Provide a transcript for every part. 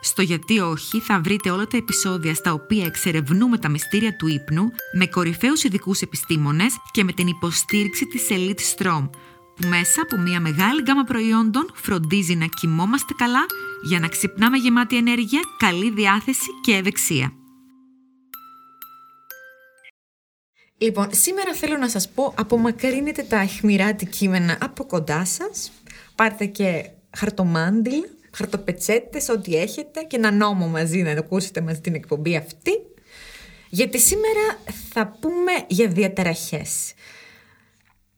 Στο γιατί όχι θα βρείτε όλα τα επεισόδια στα οποία εξερευνούμε τα μυστήρια του ύπνου με κορυφαίους ειδικούς επιστήμονες και με την υποστήριξη της Elite Strom που μέσα από μια μεγάλη γκάμα προϊόντων φροντίζει να κοιμόμαστε καλά για να ξυπνάμε γεμάτη ενέργεια, καλή διάθεση και ευεξία. Λοιπόν, σήμερα θέλω να σας πω, απομακρύνετε τα αιχμηρά αντικείμενα από κοντά σας, πάρτε και χαρτομάντιλ, χαρτοπετσέτες, ό,τι έχετε και ένα νόμο μαζί να ακούσετε μαζί την εκπομπή αυτή, γιατί σήμερα θα πούμε για διαταραχές.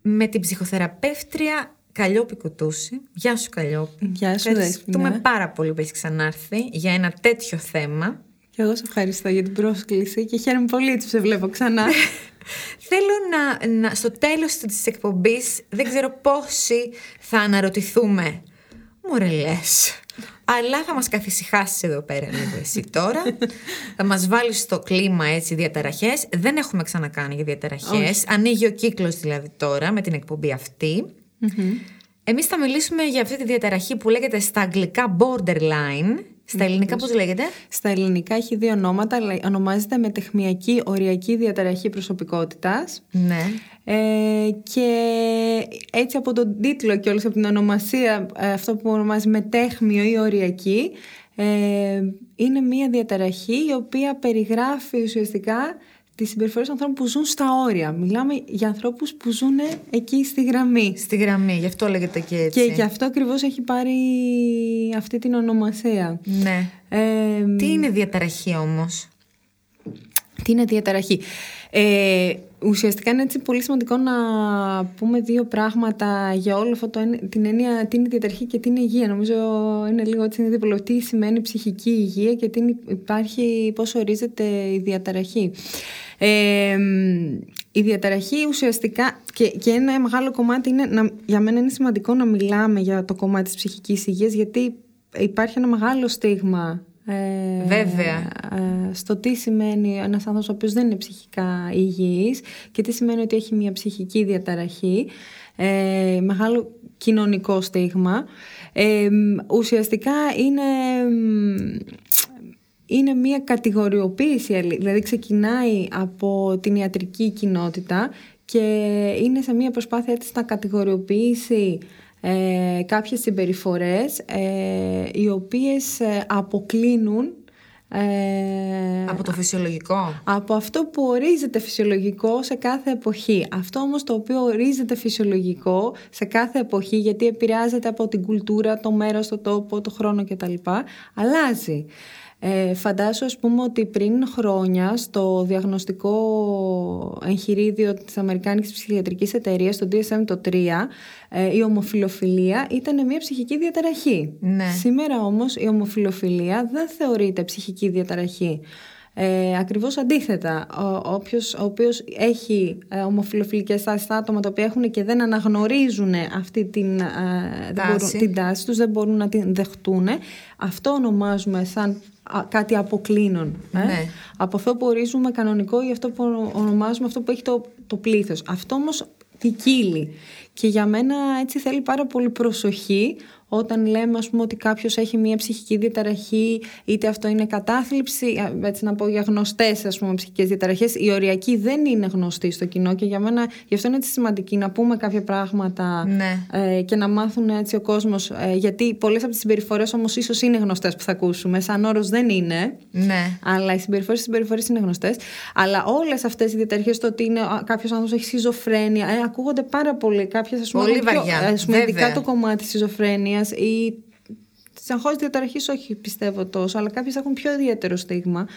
Με την ψυχοθεραπεύτρια Καλλιόπη Κουτούση. Γεια σου Καλλιόπη. Γεια σου Ευχαριστούμε πάρα πολύ που έχεις ξανάρθει για ένα τέτοιο θέμα. Και εγώ σε ευχαριστώ για την πρόσκληση και χαίρομαι πολύ που σε βλέπω ξανά. Θέλω να, να, στο τέλος της εκπομπής, δεν ξέρω πόσοι θα αναρωτηθούμε. Μωρέ λες. Αλλά θα μας καθησυχάσεις εδώ πέρα λίγο εσύ τώρα. θα μας βάλεις στο κλίμα έτσι διαταραχές. Δεν έχουμε ξανακάνει για διαταραχές. Ανοίγει ο κύκλος δηλαδή τώρα με την εκπομπή αυτή. Εμείς θα μιλήσουμε για αυτή τη διαταραχή που λέγεται στα αγγλικά borderline. Στα ελληνικά πώς λέγεται; Στα ελληνικά έχει δύο ονόματα, αλλά ονομάζεται μετεχμιακή οριακή διαταραχή προσωπικότητας. Ναι. Ε, και έτσι από τον τίτλο και όλος από την ονομασία, ε, αυτό που ονομάζει μετέχμιο ή οριακή, ε, είναι μια διαταραχή η οποία περιγράφει ουσιαστικά τις συμπεριφορές ανθρώπων που ζουν στα όρια. Μιλάμε για ανθρώπους που ζουν εκεί στη γραμμή. Στη γραμμή, γι' αυτό λέγεται και έτσι. Και γι' αυτό ακριβώς έχει πάρει αυτή την ονομασία. Ναι. Ε, τι είναι διαταραχή όμως; Τι είναι διαταραχή; Ε, ουσιαστικά είναι έτσι πολύ σημαντικό να πούμε δύο πράγματα για όλο αυτό το, την έννοια τι είναι διαταραχή και τι είναι υγεία. Νομίζω είναι λίγο έτσι είναι διπλό. Τι σημαίνει ψυχική υγεία και τι υπάρχει, πώς ορίζεται η διαταραχή. Ε, η διαταραχή ουσιαστικά και, και ένα μεγάλο κομμάτι είναι να, για μένα είναι σημαντικό να μιλάμε για το κομμάτι της ψυχικής υγείας γιατί υπάρχει ένα μεγάλο στίγμα ε, Βέβαια. Ε, στο τι σημαίνει ένας άνθρωπος ο οποίος δεν είναι ψυχικά υγιής και τι σημαίνει ότι έχει μια ψυχική διαταραχή. Ε, μεγάλο κοινωνικό στίγμα. Ε, ουσιαστικά είναι, είναι μια κατηγοριοποίηση, δηλαδή ξεκινάει από την ιατρική κοινότητα και είναι σε μια προσπάθεια έτσι να κατηγοριοποιήσει ε, κάποιες συμπεριφορές ε, οι οποίες ε, αποκλίνουν ε, από το φυσιολογικό. Από αυτό που ορίζεται φυσιολογικό σε κάθε εποχή. Αυτό όμως το οποίο ορίζεται φυσιολογικό σε κάθε εποχή γιατί επηρεάζεται από την κουλτούρα, το μέρος, το τόπο, το χρόνο κτλ. Αλλάζει. Ε, φαντάσου ας πούμε ότι πριν χρόνια στο διαγνωστικό εγχειρίδιο της Αμερικάνικης Ψυχιατρικής Εταιρείας, το DSM το 3, ε, η ομοφιλοφιλία ήταν μια ψυχική διαταραχή. Ναι. Σήμερα όμως η ομοφιλοφιλία δεν θεωρείται ψυχική διαταραχή. Ε, ακριβώς αντίθετα, ο, όποιος, ο οποίος έχει ε, ομοφιλοφιλικές τάσεις, άτομα τα οποία έχουν και δεν αναγνωρίζουν αυτή την, ε, τάση. την τάση τους, δεν μπορούν να την δεχτούν, αυτό ονομάζουμε σαν κάτι αποκλίνων. Ε; Ναι. Από αυτό που ορίζουμε κανονικό ή αυτό που ονομάζουμε αυτό που έχει το, το πλήθος. Αυτό όμως ποικίλει. Και για μένα έτσι θέλει πάρα πολύ προσοχή όταν λέμε ας πούμε ότι κάποιος έχει μια ψυχική διαταραχή είτε αυτό είναι κατάθλιψη, έτσι να πω για γνωστές ας πούμε ψυχικές διαταραχές, η οριακή δεν είναι γνωστή στο κοινό και για μένα γι' αυτό είναι έτσι σημαντική να πούμε κάποια πράγματα ναι. ε, και να μάθουν έτσι ο κόσμος ε, γιατί πολλές από τις συμπεριφορές όμως ίσως είναι γνωστές που θα ακούσουμε, σαν όρος δεν είναι ναι. αλλά οι συμπεριφορές, οι συμπεριφορές είναι γνωστές αλλά όλες αυτές οι διαταραχές το ότι είναι, κάποιος άνθρωπος έχει σιζοφρένεια ε, ακούγονται πάρα πολύ κάποιες ας πούμε, πολύ βαριά, πιο, ειδικά το κομμάτη της σιζοφρένειας ή τη αγχώδη διαταραχής, όχι πιστεύω τόσο, αλλά κάποιες έχουν πιο ιδιαίτερο στίγμα.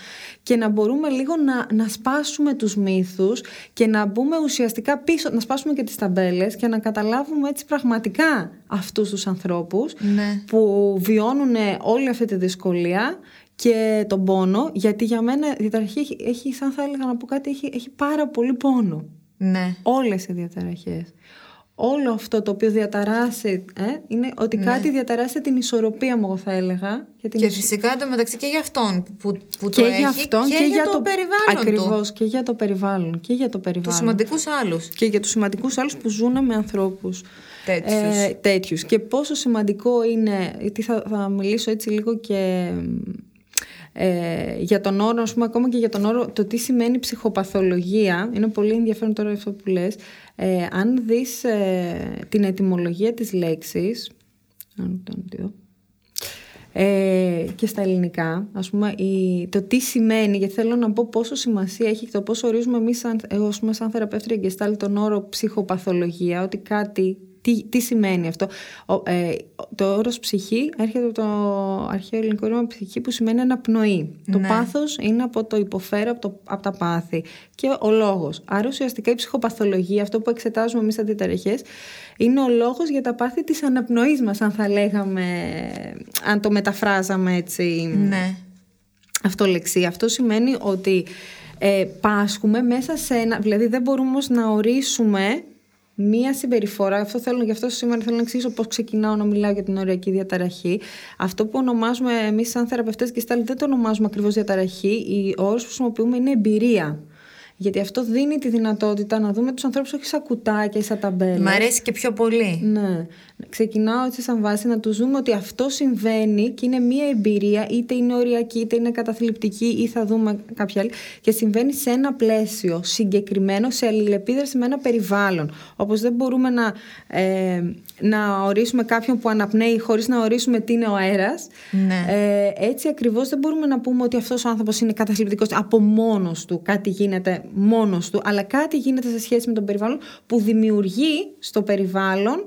Και να μπορούμε λίγο να, να σπάσουμε τους μύθους και να μπούμε ουσιαστικά πίσω, να σπάσουμε και τις ταμπέλες και να καταλάβουμε έτσι πραγματικά αυτούς τους ανθρώπους ναι. που βιώνουν όλη αυτή τη δυσκολία και τον πόνο, γιατί για μένα η διαταραχή έχει, έχει σαν θα έλεγα να πω κάτι, έχει, έχει πάρα πολύ πόνο. Ναι. Όλες οι διαταραχές. Όλο αυτό το οποίο διαταράσσει ε, είναι ότι Ναι. κάτι διαταράσσει την ισορροπία μου, εγώ θα έλεγα. Για την Και ισο- φυσικά το μεταξύ και για αυτόν που, που και το έχει για αυτόν και, για, το, περιβάλλον Ακριβώς, του. και για το περιβάλλον. Και για το Τους περιβάλλον. σημαντικούς άλλους. Και για τους σημαντικούς άλλους που ζουν με ανθρώπους. Τέτοιους. Ε, τέτοιους. Και πόσο σημαντικό είναι, γιατί θα, θα μιλήσω έτσι λίγο και ε, για τον όρο, ας πούμε, ακόμα και για τον όρο, το τι σημαίνει ψυχοπαθολογία. Είναι πολύ ενδιαφέρον τώρα αυτό που λες. Ε, αν δεις ε, την ετυμολογία της λέξης, αν το δω, ε, και στα ελληνικά, ας πούμε, η, το τι σημαίνει, γιατί θέλω να πω πόσο σημασία έχει και το πόσο ορίζουμε εμείς, σαν, εγώ ας πούμε, σαν θεραπεύτρια Γκεστάλ, τον όρο ψυχοπαθολογία, ότι κάτι, τι, τι σημαίνει αυτό. Ο, ε, το όρος ψυχή έρχεται από το αρχαίο ελληνικό ρήμα ψυχή που σημαίνει αναπνοή. Το Ναι. πάθος είναι από το υποφέρω, από, το, από τα πάθη. Και ο λόγος. Άρα ουσιαστικά η ψυχοπαθολογία, αυτό που εξετάζουμε εμείς στα διταραχές, είναι ο λόγος για τα πάθη της αναπνοής μας, αν θα λέγαμε, αν το μεταφράζαμε έτσι Ναι. αυτολεξία. Αυτό σημαίνει ότι ε, πάσχουμε μέσα σε ένα... Δηλαδή δεν μπορούμε όμως να ορίσουμε μία συμπεριφορά. Αυτό θέλω, γι' αυτό σήμερα θέλω να εξηγήσω πώς ξεκινάω να μιλάω για την οριακή διαταραχή. Αυτό που ονομάζουμε εμείς σαν θεραπευτές και στάλοι δεν το ονομάζουμε ακριβώς διαταραχή. Ο όρος που χρησιμοποιούμε είναι εμπειρία. Γιατί αυτό δίνει τη δυνατότητα να δούμε τους ανθρώπους όχι σαν κουτάκια ή σαν ταμπέλες. Μ' αρέσει και πιο πολύ. Ναι. Ξεκινάω έτσι σαν βάση να τους δούμε ότι αυτό συμβαίνει και είναι μία εμπειρία, είτε είναι οριακή, είτε είναι καταθλιπτική, ή θα δούμε κάποια άλλη. Και συμβαίνει σε ένα πλαίσιο συγκεκριμένο, σε αλληλεπίδραση με ένα περιβάλλον. Όπως δεν μπορούμε να, ε, να ορίσουμε κάποιον που αναπνέει χωρίς να ορίσουμε τι είναι ο αέρας. Ναι. Ε, έτσι ακριβώς δεν μπορούμε να πούμε ότι αυτός ο άνθρωπος είναι καταθλιπτικός από μόνος του, κάτι γίνεται μόνος του, αλλά κάτι γίνεται σε σχέση με τον περιβάλλον που δημιουργεί στο περιβάλλον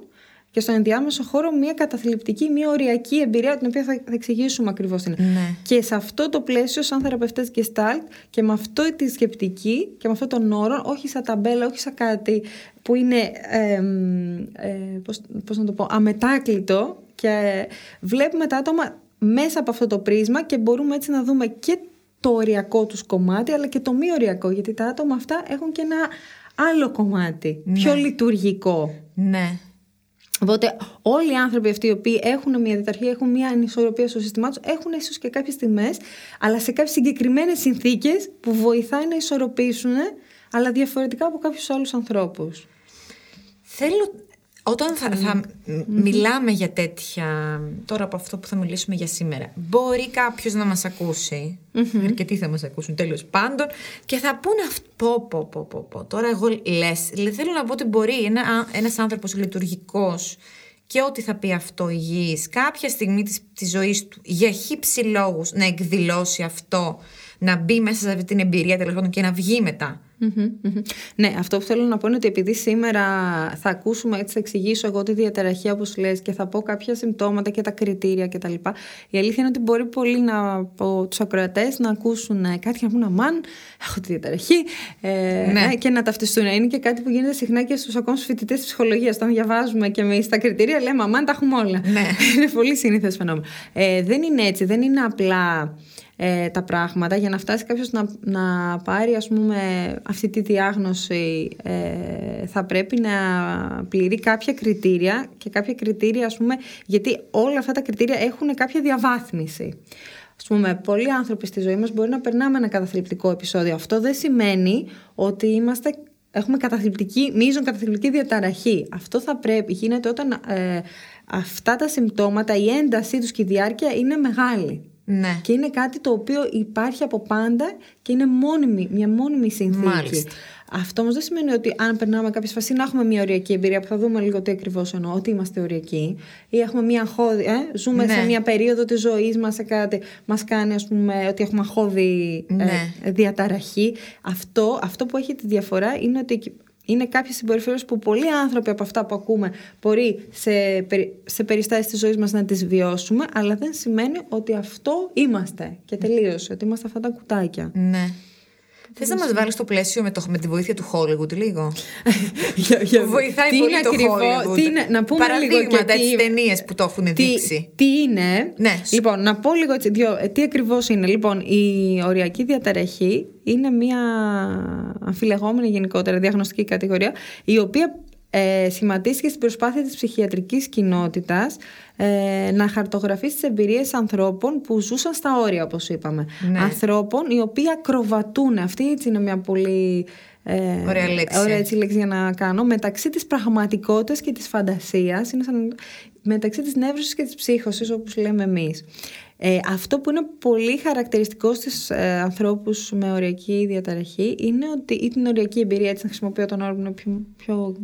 και στον ενδιάμεσο χώρο μια καταθλιπτική, μια οριακή εμπειρία, την οποία θα, θα εξηγήσουμε ακριβώς τι είναι. Ναι. Και σε αυτό το πλαίσιο, σαν θεραπευτές Gestalt και με αυτό τη σκεπτική και με αυτόν τον όρο, όχι σαν ταμπέλα, όχι σαν κάτι που είναι, ε, ε, πώς, πώς να το πω, αμετάκλητο και βλέπουμε τα άτομα μέσα από αυτό το πρίσμα και μπορούμε έτσι να δούμε και το οριακό τους κομμάτι αλλά και το μη οριακό γιατί τα άτομα αυτά έχουν και ένα άλλο κομμάτι, πιο λειτουργικό. Ναι. Οπότε όλοι οι άνθρωποι αυτοί οι οποίοι έχουν μια διταρχία, έχουν μια ανισορροπία στο σύστημά τους, έχουν ίσως και κάποιες τιμές, αλλά σε κάποιες συγκεκριμένες συνθήκες που βοηθάει να ισορροπήσουν, αλλά διαφορετικά από κάποιους άλλους ανθρώπους. Θέλω, όταν θα, θα μιλάμε για τέτοια, τώρα από αυτό που θα μιλήσουμε για σήμερα, μπορεί κάποιος να μας ακούσει, αρκετοί θα μας ακούσουν τέλος πάντων, και θα πούνε αυτό, πω, πω, πω, πω, πω. τώρα εγώ λες, λε- θέλω να πω ότι μπορεί ένα, α- ένας άνθρωπος λειτουργικός και ό,τι θα πει αυτό υγιής, κάποια στιγμή της, της ζωής του, για χύψη λόγους, να εκδηλώσει αυτό, να μπει μέσα σε αυτή την εμπειρία τέλος πάντων και να βγει μετά. Μμμ, μμμ. Ναι, αυτό που θέλω να πω είναι ότι επειδή σήμερα θα ακούσουμε, έτσι θα εξηγήσω εγώ τη διαταραχή όπως λες και θα πω κάποια συμπτώματα και τα κριτήρια κτλ. Η αλήθεια είναι ότι μπορεί πολλοί να, από τους ακροατές να ακούσουν ε, κάτι και να πούνε αμάν, έχω τη διαταραχή ε, Ναι. ε, και να ταυτιστούν. Είναι και κάτι που γίνεται συχνά και στους ακόμα στους φοιτητές της ψυχολογίας. Όταν διαβάζουμε και εμείς τα κριτήρια λέμε αμάν τα έχουμε όλα. Ναι. είναι πολύ συνήθες φαινόμενο. Ε, δεν είναι έτσι, δεν είναι απλά ε, τα πράγματα για να φτάσει κάποιος να, να πάρει ας πούμε αυτή τη διάγνωση ε, θα πρέπει να πληρεί κάποια κριτήρια και κάποια κριτήρια ας πούμε γιατί όλα αυτά τα κριτήρια έχουν κάποια διαβάθμιση. Ας πούμε, πολλοί άνθρωποι στη ζωή μας μπορεί να περνάμε ένα καταθλιπτικό επεισόδιο. Αυτό δεν σημαίνει ότι είμαστε έχουμε καταθλιπτική, μείζον καταθλιπτική διαταραχή. Αυτό θα πρέπει, γίνεται όταν ε, αυτά τα συμπτώματα, η έντασή τους και η διάρκεια είναι μεγάλη. Ναι. Και είναι κάτι το οποίο υπάρχει από πάντα και είναι μόνιμη, μια μόνιμη συνθήκη. Μάλιστα. Αυτό όμως δεν σημαίνει ότι αν περνάμε κάποια φάση να έχουμε μια οριακή εμπειρία που θα δούμε λίγο τι ακριβώς εννοώ, ότι είμαστε οριακοί, ή έχουμε μια αγχώδη, ε, ζούμε Ναι. σε μια περίοδο της ζωής μας σε κάτι, μας κάνει ας πούμε ότι έχουμε αγχώδη ε, Ναι. διαταραχή. Αυτό, αυτό που έχει τη διαφορά είναι ότι εκεί- είναι κάποιε συμπεριφορέ που πολλοί άνθρωποι από αυτά που ακούμε μπορεί σε, περι- σε περιστάσεις της ζωής μας να τις βιώσουμε, αλλά δεν σημαίνει ότι αυτό είμαστε. Και τελείωσε, ότι είμαστε αυτά τα κουτάκια. Ναι. Θες να μας βάλεις στο πλαίσιο με, το, με τη βοήθεια του Hollywood λίγο; Για- για- Βοηθάει τι πολύ είναι το ακριβό- Hollywood. τι είναι- να πούμε λίγο Παραδείγματα, και τι- τις ταινίες που το έχουν τι, δείξει. τι είναι. Ναι. Λοιπόν, να πω λίγο έτσι, δύο, ε, τι ακριβώς είναι. Λοιπόν, η οριακή διαταραχή είναι μια αμφιλεγόμενη γενικότερα διαγνωστική κατηγορία, η οποία ε, σχηματίστηκε στην προσπάθεια της ψυχιατρικής κοινότητας ε, να χαρτογραφήσει τις εμπειρίες ανθρώπων που ζούσαν στα όρια, όπως είπαμε. Ναι. Ανθρώπων οι οποίοι ακροβατούν. Αυτή έτσι είναι μια πολύ... Ε, Ωραία λέξη. Ωραία έτσι λέξη για να κάνω. Μεταξύ της πραγματικότητας και της φαντασίας, είναι σαν, μεταξύ της νεύρωσης και της ψύχωσης, όπως λέμε εμείς. Ε, αυτό που είναι πολύ χαρακτηριστικό στις ε, ανθρώπους με οριακή διαταραχή είναι ότι, ή την οριακή εμπειρία, έτσι να χρησιμοποιώ τον όρο που είναι πιο, πιο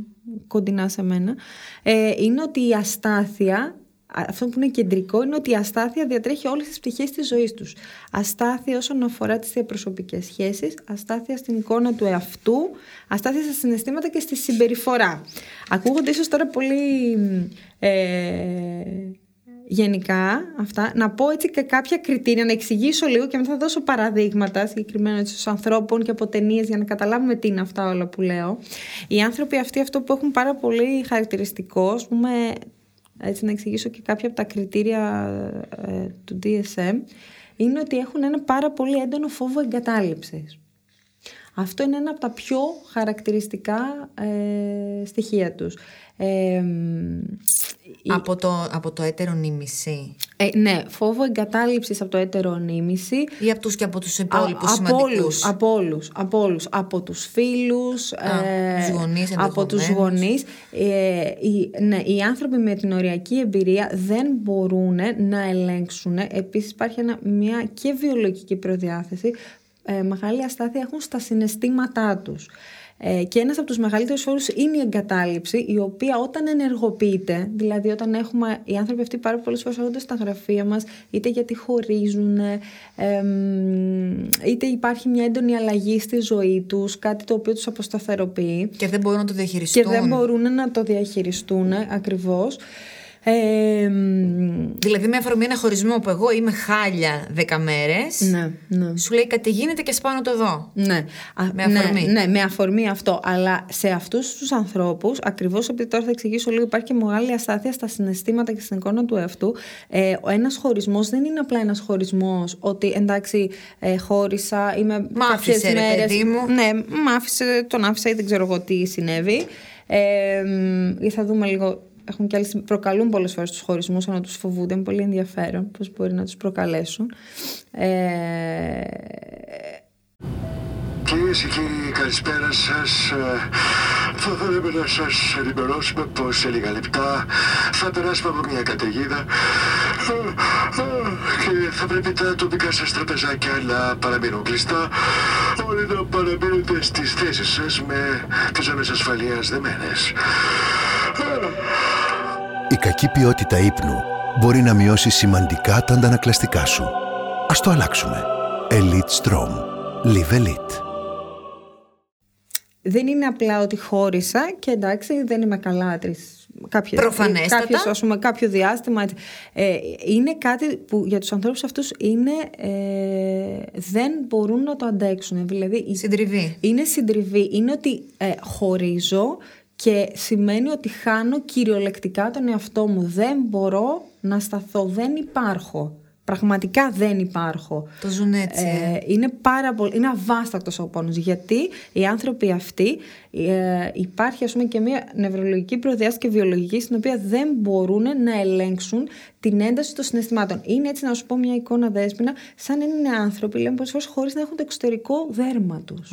κοντινά σε μένα, ε, είναι ότι η αστάθεια αυτό που είναι κεντρικό είναι ότι η αστάθεια διατρέχει όλες τις πτυχές της ζωής τους. Αστάθεια όσον αφορά τις διαπροσωπικές σχέσεις, αστάθεια στην εικόνα του εαυτού, αστάθεια στα συναισθήματα και στη συμπεριφορά. Ακούγονται ίσως τώρα πολύ ε, γενικά αυτά, να πω έτσι και κάποια κριτήρια, να εξηγήσω λίγο και μετά θα δώσω παραδείγματα συγκεκριμένα έτσι, στους ανθρώπων και από ταινίες για να καταλάβουμε τι είναι αυτά όλα που λέω. Οι άνθρωποι αυτοί αυτό που έχουν πάρα πολύ χαρακτηριστικό, ας πούμε, έτσι να εξηγήσω και κάποια από τα κριτήρια ε, του DSM, είναι ότι έχουν ένα πάρα πολύ έντονο φόβο εγκατάλειψης. Αυτό είναι ένα από τα πιο χαρακτηριστικά ε, στοιχεία τους. Ε, Από το, από το έτερο νήμιση. ε, ναι, φόβο εγκατάλειψης από το έτερο νήμιση. Ή από τους και από τους υπόλοιπους Α- από σημαντικούς. όλους, από όλους, από όλους. Από τους φίλους, Α, τους γονείς από τους ενδεχομένως. γονείς. Ε, οι, ναι, οι άνθρωποι με την οριακή εμπειρία δεν μπορούν να ελέγξουν. Επίσης υπάρχει ένα, μια και βιολογική προδιάθεση. Ε, μεγάλη αστάθεια έχουν στα συναισθήματά τους. Ε, και ένας από τους μεγαλύτερους όρους είναι η εγκατάλειψη, η οποία όταν ενεργοποιείται, δηλαδή όταν έχουμε, οι άνθρωποι αυτοί πάρα πολλές φορές έρχονται στα γραφεία μας, είτε γιατί χωρίζουν, ε, εμ, είτε υπάρχει μια έντονη αλλαγή στη ζωή τους, κάτι το οποίο τους αποσταθεροποιεί Και δεν μπορούν να το διαχειριστούν. και δεν μπορούν να το διαχειριστούν ακριβώς. Ε, εμ, Δηλαδή, με αφορμή ένα χωρισμό που εγώ είμαι χάλια 10 μέρες, ναι, ναι. σου λέει κάτι γίνεται και σπάνω το δω. Ναι. Α, Με αφορμή. Ναι, ναι, με αφορμή αυτό. Αλλά σε αυτούς τους ανθρώπους, ακριβώς επειδή τώρα θα εξηγήσω λίγο, υπάρχει και μεγάλη αστάθεια στα συναισθήματα και στην εικόνα του εαυτού. Ε, ο ένας χωρισμός δεν είναι απλά ένας χωρισμός ότι εντάξει, ε, χώρισα, είμαι Μ' άφησε, κάποιες ρε μέρες- παιδί μου. Ναι, μ' άφησε, τον άφησα ή δεν ξέρω εγώ τι συνέβη. Ε, μ, θα δούμε λίγο. Έχουν και άλλες, προκαλούν πολλές φορές τους χωρισμούς, να τους φοβούνται. Είναι πολύ ενδιαφέρον πώς μπορεί να τους προκαλέσουν. Ε, Κυρίες και κύριοι, καλησπέρα σας. Θα θέλαμε να σας ενημερώσουμε πως σε λίγα λεπτά θα περάσουμε από μια καταιγίδα ε, ε, και θα πρέπει τα τοπικά σας τραπεζάκια να παραμείνουν κλειστά. Όλοι να παραμείνετε στις θέσεις σας με τις ζώνε ασφαλείας δεμένες. Η κακή ποιότητα ύπνου μπορεί να μειώσει σημαντικά τα αντανακλαστικά σου. Ας το αλλάξουμε. Elite Strom. Live Elite. δεν είναι απλά ότι χώρισα και εντάξει δεν είμαι καλά τρεις, κάποιες, Προφανέστατα. κάποιες, ας πούμε, κάποιο διάστημα έτσι. ε, είναι κάτι που για τους ανθρώπους αυτούς είναι ε, δεν μπορούν να το αντέξουν δηλαδή η- Συντριβή. είναι συντριβή είναι ότι ε, χωρίζω και σημαίνει ότι χάνω κυριολεκτικά τον εαυτό μου δεν μπορώ να σταθώ δεν υπάρχω πραγματικά δεν υπάρχω Το ζουν έτσι. ε. ε, είναι πάρα πολύ, είναι αβάστακτος ο πόνος γιατί οι άνθρωποι αυτοί ε, υπάρχει ας πούμε και μια νευρολογική προδιάσταση και βιολογικής στην οποία δεν μπορούν να ελέγξουν την ένταση των συναισθημάτων. Είναι έτσι να σου πω μια εικόνα δέσποινα σαν να είναι άνθρωποι λέμε πολλές φορές χωρίς να έχουν το εξωτερικό δέρμα τους.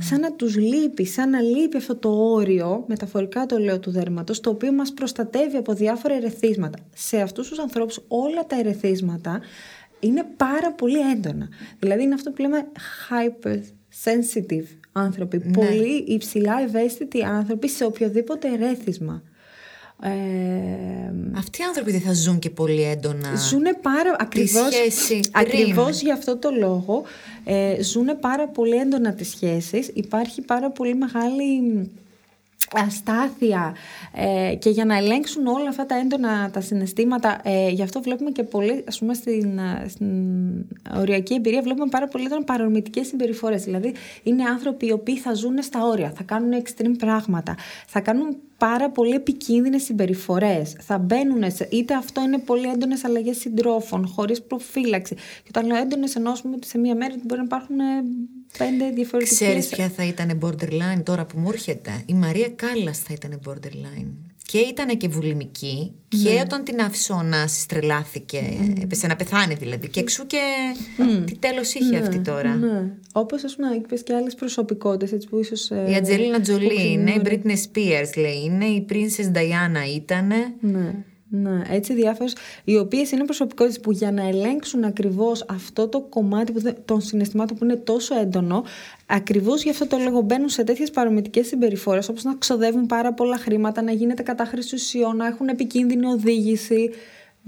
Σαν να τους λείπει, σαν να λείπει αυτό το όριο, μεταφορικά το λέω του δέρματος, το οποίο μας προστατεύει από διάφορα ερεθίσματα. Σε αυτούς τους ανθρώπους όλα τα ερεθίσματα είναι πάρα πολύ έντονα. Δηλαδή είναι αυτό που λέμε hypersensitive άνθρωποι. Πολύ υψηλά ευαίσθητοι άνθρωποι σε οποιοδήποτε ερέθισμα. Ε, Αυτοί οι άνθρωποι δεν θα ζουν και πολύ έντονα. Ζούνε πάρα ακριβώς, σχέση πριν. ακριβώς για αυτό το λόγο ε, ζούνε πάρα πολύ έντονα τις σχέσεις υπάρχει πάρα πολύ μεγάλη αστάθεια ε, και για να ελέγξουν όλα αυτά τα έντονα τα συναισθήματα ε, γι' αυτό βλέπουμε και πολύ ας πούμε στην, ε, στην οριακή εμπειρία βλέπουμε πάρα πολύ έντονα παρορμητικές συμπεριφορές. Δηλαδή είναι άνθρωποι οι οποίοι θα ζουν στα όρια θα κάνουν extreme πράγματα θα κάνουν πάρα πολύ επικίνδυνες συμπεριφορές θα μπαίνουν σε, είτε αυτό είναι πολύ έντονες αλλαγές συντρόφων χωρίς προφύλαξη. Και όταν λέω έντονες εννοούμε ότι σε μία μέρα μπορεί να υπάρχουν ε, πέντε διαφορετικές Ξέρεις ποια θα ήταν borderline τώρα που μου έρχεται; Η Μαρία Κάλλας θα ήταν borderline. Και ήταν και βουλημική Ναι. και όταν την άφησε ο Νάσης τρελάθηκε, έπεσε να πεθάνει δηλαδή. Και εξού και τι τέλος είχε αυτή τώρα. ναι. όπως ας πούμε είπες και άλλες προσωπικότητες έτσι, που ίσως ε, Η Ατζελίνα που Τζολί είναι, η ξενιώρε- Britney Spears λέει είναι, η Princess Diana ήτανε. Ναι, ναι, έτσι διάφορες, οι οποίες είναι προσωπικότητες που για να ελέγξουν ακριβώς αυτό το κομμάτι που, δεν- των συναισθημάτων που είναι τόσο έντονο, ακριβώς γι' αυτό το λόγο μπαίνουν σε τέτοιες παρομητικές συμπεριφορές, όπως να ξοδεύουν πάρα πολλά χρήματα, να γίνεται κατάχρηση ουσιών, να έχουν επικίνδυνη οδήγηση.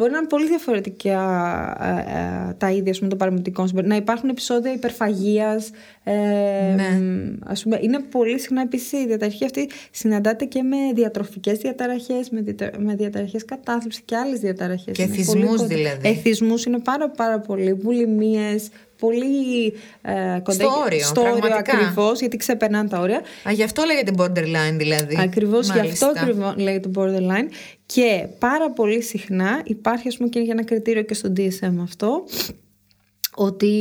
Μπορεί να είναι πολύ διαφορετικά ε, ε, τα ίδια ας πούμε, των παραμυθικών συμπεριφορών. Να υπάρχουν επεισόδια υπερφαγίας. Ε, Ναι. μ, ας πούμε, είναι πολύ συχνά επίση η διαταραχή αυτή συναντάται και με διατροφικές διαταραχές, με, διατα... με διαταραχές κατάθλιψη και άλλες διαταραχές. Και Είναι εθισμούς πολύ κοντά. δηλαδή. Εθισμούς είναι πάρα πάρα πολύ. Βουλημίες, πολύ ε, κοντά Στο όριο, στο όριο πραγματικά. ακριβώς, γιατί ξεπερνάνε τα όρια. Α, γι' αυτό λέγεται borderline δηλαδή. Ακριβώς γι' αυτό Μάλιστα. ακριβώς λέγεται borderline και πάρα πολύ συχνά υπάρχει ας πούμε και για ένα κριτήριο και στο DSM αυτό ότι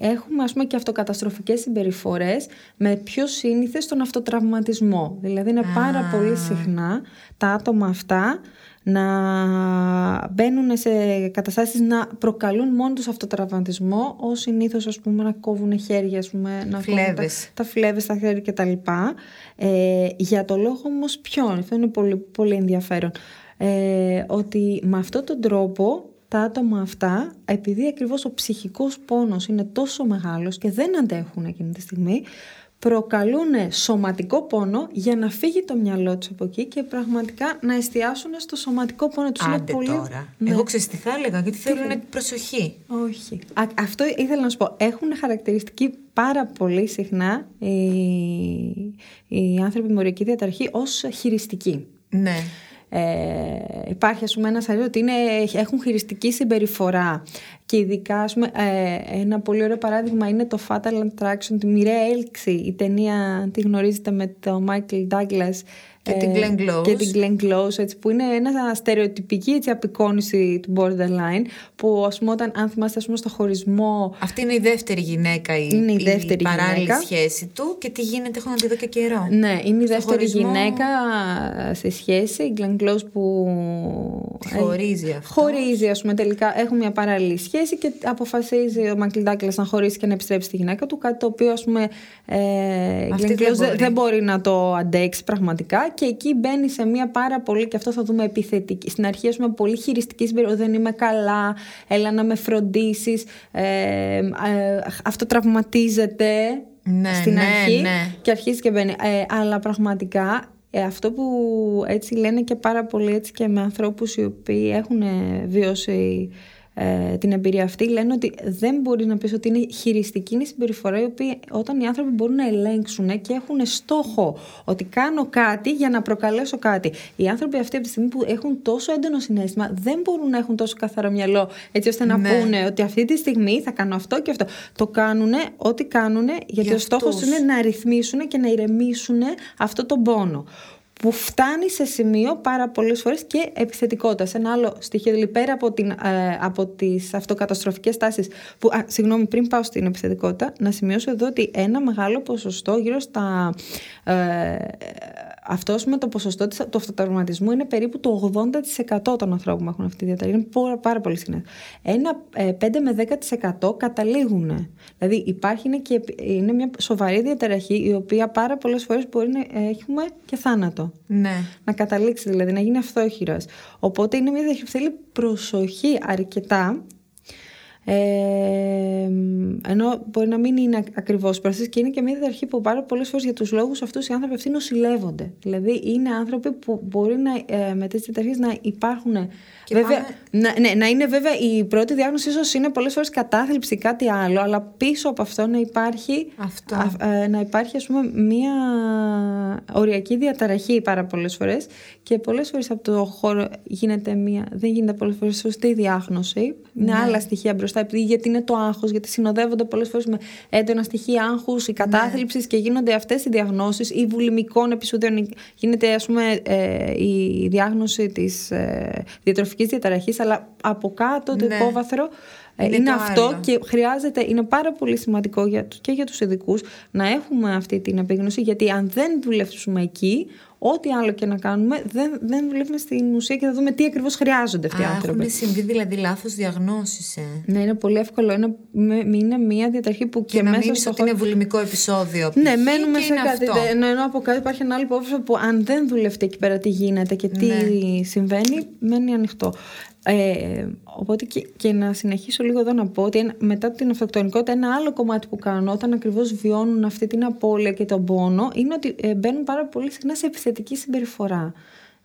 έχουμε ας πούμε και αυτοκαταστροφικές συμπεριφορές με πιο σύνηθες τον αυτοτραυματισμό. Δηλαδή είναι πάρα πολύ συχνά τα άτομα αυτά να μπαίνουν σε καταστάσεις να προκαλούν μόνο τους αυτοτραυματισμό ως συνήθως ας πούμε να κόβουν χέρια ας πούμε, να κόβουν τα, Φλέβες. τα φλέβες στα χέρια και τα λοιπά. Ε, για το λόγο όμως ποιον, αυτό είναι πολύ, πολύ ενδιαφέρον. Ε, ότι με αυτόν τον τρόπο τα άτομα αυτά, επειδή ακριβώς ο ψυχικός πόνος είναι τόσο μεγάλος και δεν αντέχουν εκείνη τη στιγμή, προκαλούν σωματικό πόνο για να φύγει το μυαλό τους από εκεί και πραγματικά να εστιάσουν στο σωματικό πόνο τους. Είναι Άντε πολύ- τώρα. Ναι. Εγώ ξέρεις τι θα έλεγα, γιατί θέλουν την προσοχή. Όχι. Α, αυτό ήθελα να σου πω. Έχουν χαρακτηριστική πάρα πολύ συχνά οι, οι άνθρωποι με οριακή διαταραχή ως χειριστικοί. Ναι. Ε, υπάρχει ας πούμε ένας αριθμός ότι είναι, έχουν χειριστική συμπεριφορά και ειδικά ας πούμε, ε, ένα πολύ ωραίο παράδειγμα είναι το Fatal Attraction, τη μοιραία έλξη η ταινία τη γνωρίζετε με τον Michael Douglas Και την Glenn Close. και την Glenn Close έτσι, που είναι ένα στερεοτυπική έτσι, απεικόνηση του borderline που ας πούμε όταν αν θυμάστε ας πούμε, στο χωρισμό Αυτή είναι η δεύτερη γυναίκα, η, Είναι η δεύτερη παράλληλη γυναίκα. σχέση του και τι γίνεται, έχω να τη δω και καιρό. Ναι, είναι η Στο δεύτερη χωρισμό- γυναίκα σε σχέση, η Glenn Close που... Χωρίζει ε, αυτό. Χωρίζει, ας πούμε, τελικά έχουν μια παράλληλη σχέση και αποφασίζει ο Μάικλ Ντάκλας να χωρίσει και να επιστρέψει στη γυναίκα του, κάτι το οποίο, ας πούμε, ε, η Αυτή Glenn δεν Close δεν μπορεί. δεν μπορεί να το αντέξει πραγματικά και εκεί μπαίνει σε μια πάρα πολύ, και αυτό θα δούμε επιθετική, στην αρχή, ας πούμε, πολύ χειριστική συμπεριφορά, δεν είμαι καλά, έλα να με φροντίσεις, ε, ε, αυτό τραυματίζεται Ναι, στην ναι, αρχή ναι. και αρχίζει και μπαίνει. Ε, αλλά πραγματικά ε, αυτό που έτσι λένε και πάρα πολύ έτσι και με ανθρώπους οι οποίοι έχουν ε, βιώσει ε, την εμπειρία αυτή λένε ότι δεν μπορεί να πεις ότι είναι χειριστική είναι η συμπεριφορά η οποία όταν οι άνθρωποι μπορούν να ελέγξουν και έχουν στόχο ότι κάνω κάτι για να προκαλέσω κάτι. Οι άνθρωποι αυτοί από τη στιγμή που έχουν τόσο έντονο συνέστημα δεν μπορούν να έχουν τόσο καθαρό μυαλό έτσι ώστε να Ναι. πούνε ότι αυτή τη στιγμή θα κάνω αυτό και αυτό. Το κάνουν ό,τι κάνουν γιατί Για ο στόχος αυτούς. είναι να ρυθμίσουν και να ηρεμήσουν αυτό το πόνο που φτάνει σε σημείο πάρα πολλές φορές και επιθετικότητας. Σε ένα άλλο στοιχείο, δηλαδή πέρα από, την, ε, από τις αυτοκαταστροφικές τάσεις που, α, συγγνώμη, πριν πάω στην επιθετικότητα, να σημειώσω εδώ ότι ένα μεγάλο ποσοστό, γύρω στα... Ε, αυτός με το ποσοστό της, του αυτοτραυματισμού είναι περίπου το 80% των ανθρώπων που έχουν αυτή τη διαταραχή. Είναι πάρα, πάρα πολύ συχνά. Ένα ε, 5 με 10% καταλήγουν. Δηλαδή υπάρχει είναι, και, είναι μια σοβαρή διαταραχή η οποία πάρα πολλές φορές μπορεί να έχουμε και θάνατο. Ναι. Να καταλήξει δηλαδή, να γίνει αυθόχειρας. Οπότε είναι μια διαταραχή που θέλει προσοχή αρκετά Ε, ενώ μπορεί να μην είναι ακριβώς πρόσθεση και είναι και μια διαρχή που πάρα πολλές φορές για τους λόγους αυτούς οι άνθρωποι αυτοί νοσηλεύονται. Δηλαδή είναι άνθρωποι που μπορεί να, ε, με τέτοιε διαταραχέ να υπάρχουν. βέβαια, να, ναι, να είναι βέβαια η πρώτη διάγνωση ίσως είναι πολλές φορές κατάθλιψη ή κάτι άλλο, αλλά πίσω από αυτό να υπάρχει, Αυτό. α, ε, να υπάρχει ας πούμε μια οριακή διαταραχή πάρα πολλές φορές και πολλές φορές από το χώρο γίνεται μια, δεν γίνεται πολλές φορές σωστή διάγνωση. Είναι άλλα στοιχεία μπροστά, επειδή, γιατί είναι το άγχος, γιατί συνοδεύονται πολλές φορές με έντονα στοιχεία άγχους ή κατάθλιψης και γίνονται αυτές οι διαγνώσεις ή βουλημικών επεισοδίων. Γίνεται, ας πούμε, ε, η διάγνωση της ε, διατροφικής διαταραχής, αλλά από κάτω το Ναι. υπόβαθρο. ε, Είναι Είναι, το αυτό άλλο. και χρειάζεται, είναι πάρα πολύ σημαντικό για, τους- και για τους ειδικούς να έχουμε αυτή την επίγνωση γιατί αν δεν δουλεύσουμε εκεί, ό,τι άλλο και να κάνουμε δεν, δεν δουλεύουμε στην ουσία και θα δούμε τι ακριβώς χρειάζονται αυτοί οι Α, άνθρωποι. έχουν συμβεί δηλαδή λάθος διαγνώσεις. Ε. Ναι, είναι πολύ εύκολο. Είναι, με- είναι μια διαταραχή που και, Και, να μέσα μείνει στο ότι χώρο... είναι βουλημικό επεισόδιο. Ναι, π.χ. μένουμε και σε είναι κάτι. αυτό. Ενώ, ενώ από κάτω υπάρχει ένα άλλο υπόβαθρο που αν δεν δουλευτεί εκεί πέρα τι γίνεται και τι Ναι. συμβαίνει, μένει ανοιχτό. Ε, οπότε και, και να συνεχίσω λίγο εδώ να πω ότι ένα- μετά την αυτοκτονικότητα ένα άλλο κομμάτι που κάνω όταν ακριβώς βιώνουν αυτή την απώλεια και τον πόνο είναι ότι ε, μπαίνουν πάρα πολύ συχνά σε επιθετική συμπεριφορά.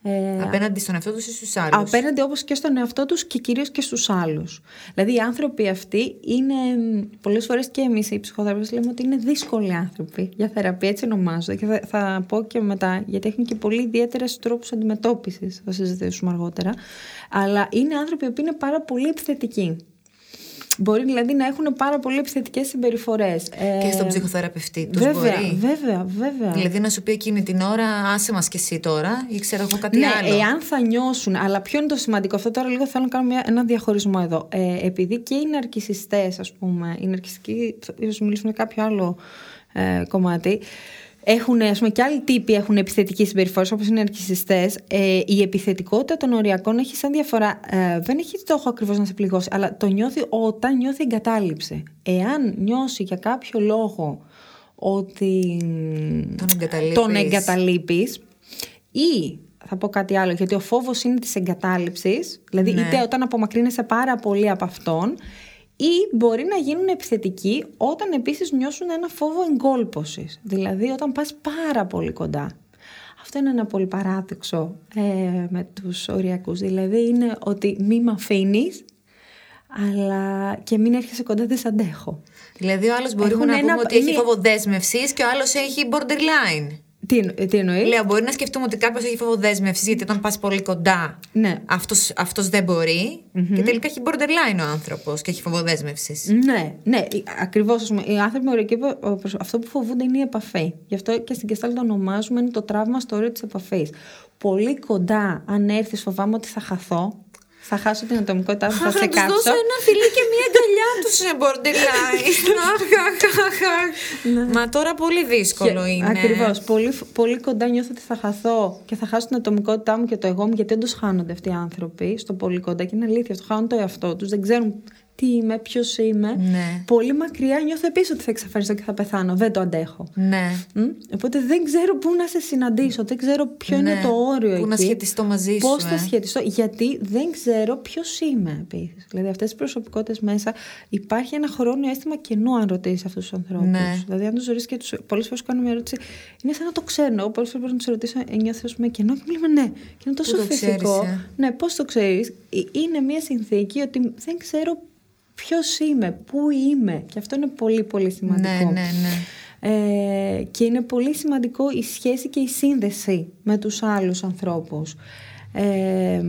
Ε, Απέναντι στον εαυτό τους ή στους άλλους; Απέναντι όπως και στον εαυτό τους και κυρίως και στους άλλους. Δηλαδή οι άνθρωποι αυτοί είναι μ, πολλές φορές και εμείς οι ψυχοθεραπευτές λέμε ότι είναι δύσκολοι άνθρωποι για θεραπεία, έτσι ονομάζονται και θα, θα πω και μετά γιατί έχουν και πολύ ιδιαίτερες τρόπους αντιμετώπισης, θα συζητήσουμε αργότερα. Αλλά είναι άνθρωποι που είναι πάρα πολύ επιθετικοί. Μπορεί δηλαδή να έχουν πάρα πολύ επιθετικές συμπεριφορές. Και στον ψυχοθεραπευτή τους βέβαια, μπορεί. Βέβαια, βέβαια. Δηλαδή να σου πει εκείνη την ώρα, άσε μας και εσύ τώρα, ή ξέρω εγώ κάτι ναι, άλλο. εάν θα νιώσουν. Αλλά ποιο είναι το σημαντικό. Αυτό τώρα λίγο θέλω να κάνω μια, ένα διαχωρισμό εδώ. Ε, επειδή και οι ναρκισιστές, ας πούμε, οι ναρκιστικοί, ίσως μιλήσουμε για κάποιο άλλο ε, κομμάτι. Έχουν, ας πούμε, και άλλοι τύποι έχουν επιθετική συμπεριφορά, όπως οι ναρκισιστές. Ε, η επιθετικότητα των οριακών έχει σαν διαφορά. Ε, δεν έχει στόχο ακριβώς να σε πληγώσει, αλλά το νιώθει όταν νιώθει εγκατάλειψη. Εάν νιώσει για κάποιο λόγο ότι Τον εγκαταλείπεις. τον εγκαταλείπεις ή θα πω κάτι άλλο, γιατί ο φόβος είναι της εγκατάλειψης, δηλαδή Ναι. είτε όταν απομακρύνεσαι πάρα πολύ από αυτόν, ή μπορεί να γίνουν επιθετικοί όταν επίσης νιώσουν ένα φόβο εγκόλπωσης, δηλαδή όταν πας πάρα πολύ κοντά. Αυτό είναι ένα πολύ παράδοξο ε, με τους οριακούς, δηλαδή είναι ότι μη με αφήνεις, αλλά και μην έρχεσαι κοντά δεν σε αντέχω. Δηλαδή ο άλλος μπορούμε Έχουν να πούμε ένα- ότι έχει είναι- φόβο δέσμευσης και ο άλλος έχει borderline. Τι, εννο- τι εννοείς; Λέω, μπορεί να σκεφτούμε ότι κάποιος έχει φόβο δέσμευση γιατί όταν πας πολύ κοντά Ναι. αυτός, αυτός δεν μπορει και τελικά έχει borderline ο άνθρωπος και έχει φόβο δέσμευση. Ναι, ναι, ακριβώς. Οι άνθρωποι με οριακή υπο- προσ- αυτό που φοβούνται είναι η επαφή. Γι' αυτό και στην Κεστάλ το ονομάζουμε είναι το τραύμα στο όριο της επαφής. Πολύ κοντά, αν έρθεις, φοβάμαι ότι θα χαθώ. Θα χάσω την ατομικότητά μου, θα σε Θα τους δώσω κάψω. ένα φιλί και μία αγκαλιά τους σε borderline. Αχ, αχ, αχ. Μα τώρα πολύ δύσκολο είναι. Ακριβώς. Πολύ, πολύ κοντά νιώθω ότι θα χαθώ και θα χάσω την ατομικότητά μου και το εγώ μου, γιατί όντω χάνονται αυτοί οι άνθρωποι στο πολύ κοντά. Και είναι αλήθεια, αυτό χάνουν το εαυτό τους, δεν ξέρουν τι είμαι, ποιος είμαι. Ναι. Πολύ μακριά νιώθω επίσης ότι θα εξαφανιστώ και θα πεθάνω. Δεν το αντέχω. Ναι. Μμ. Οπότε δεν ξέρω πού να σε συναντήσω, δεν ξέρω ποιο Ναι. είναι το όριο εκεί. Πού να σχετιστώ μαζί Πώς σου, θα ε. σχετιστώ, γιατί δεν ξέρω ποιος είμαι επίσης. Δηλαδή, αυτές τις προσωπικότητες μέσα υπάρχει ένα χρόνιο αίσθημα κενού, αν ρωτήσεις αυτούς τους ανθρώπους. Ναι. Δηλαδή, αν τους ρωτήσεις και τους. Πολλές φορές κάνω μια ερώτηση, είναι σαν να το ξέρουν. Εγώ πολλές φορές μπορώ να τους ρωτήσω, «Ε, νιώθω με κενό και μου λέμε ναι. Και είναι τόσο το φυσικό. ξέρεις, ε; Ναι, πώς το ξέρεις. Είναι μια συνθήκη ότι δεν ξέρω ποιος είμαι, πού είμαι. Και αυτό είναι πολύ, πολύ σημαντικό. Ναι, ναι, ναι. Ε, και είναι πολύ σημαντικό η σχέση και η σύνδεση με τους άλλους ανθρώπους. Ε,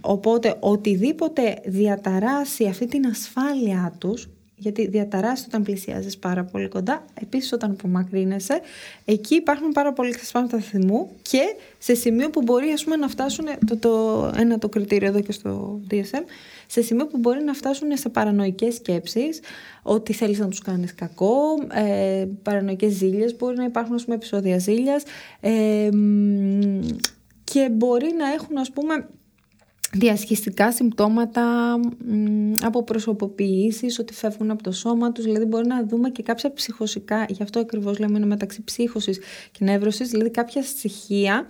οπότε οτιδήποτε διαταράσει αυτή την ασφάλειά τους γιατί διαταράσει όταν πλησιάζεις πάρα πολύ κοντά επίσης όταν απομακρύνεσαι εκεί υπάρχουν πάρα πολλοί ξεσπάσματα θυμού και σε σημείο που μπορεί ας πούμε, να φτάσουν το, το, ένα το κριτήριο εδώ και στο DSM σε σημείο που μπορεί να φτάσουν σε παρανοϊκές σκέψεις ότι θέλεις να τους κάνεις κακό ε, παρανοϊκές ζήλιες μπορεί να υπάρχουν ας πούμε, επεισόδια ζήλιας ε, μ, και μπορεί να έχουν ας πούμε διασχιστικά συμπτώματα μ, από προσωποποιήσεις, ότι φεύγουν από το σώμα τους, δηλαδή μπορεί να δούμε και κάποια ψυχοσικά, γι' αυτό ακριβώς λέμε είναι μεταξύ ψύχωσης και νεύρωσης, δηλαδή κάποια στοιχεία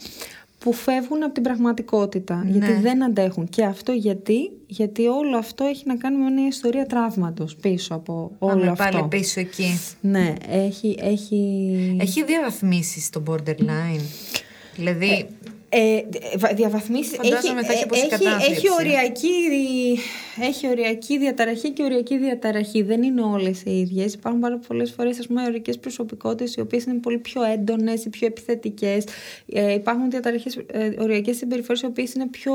που φεύγουν από την πραγματικότητα. Ναι. Γιατί δεν αντέχουν. Και αυτό γιατί, γιατί όλο αυτό έχει να κάνει με μια ιστορία τραύματος πίσω από όλο Πάμε αυτό. πάλι πίσω εκεί. Ναι, έχει, έχει... Έχει διαβαθμίσεις το borderline. Δηλαδή, Ε, βα- διαβαθμίσεις Φαντάζομαι θα έχει όπως η έχει, κατάθλιψη. έχει, οριακή, έχει οριακή διαταραχή και οριακή διαταραχή. Δεν είναι όλες οι ίδιες. Υπάρχουν πάρα πολλές φορές ας πούμε, οριακές προσωπικότητες οι οποίες είναι πολύ πιο έντονες ή πιο επιθετικές. Ε, υπάρχουν διαταραχές, ε, οριακές συμπεριφορές οι οποίες είναι πιο,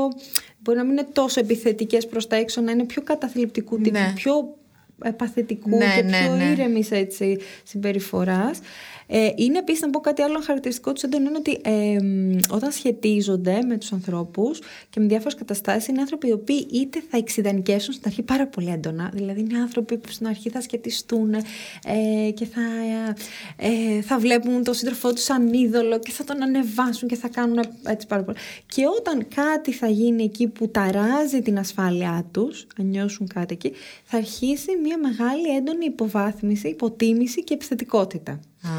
μπορεί να μην είναι τόσο επιθετικές προς τα έξω, να είναι πιο καταθλιπτικού τύπου, Ναι. πιο ε, παθητικού Ναι, και ναι, πιο ναι. ήρεμης έτσι, συμπεριφοράς. Ε, είναι επίσης να πω κάτι άλλο χαρακτηριστικό του έντονο είναι ότι ε, μ, όταν σχετίζονται με τους ανθρώπους και με διάφορες καταστάσεις, είναι άνθρωποι οι οποίοι είτε θα εξειδανικεύσουν στην αρχή πάρα πολύ έντονα, δηλαδή είναι άνθρωποι που στην αρχή θα σχετιστούν ε, και θα, ε, θα βλέπουν τον σύντροφό τους σαν είδωλο και θα τον ανεβάσουν και θα κάνουν έτσι πάρα πολύ. Και όταν κάτι θα γίνει εκεί που ταράζει την ασφάλειά τους, αν νιώσουν κάτι εκεί, θα αρχίσει μια μεγάλη έντονη υποβάθμιση, υποτίμηση και επιθετικότητα. Α,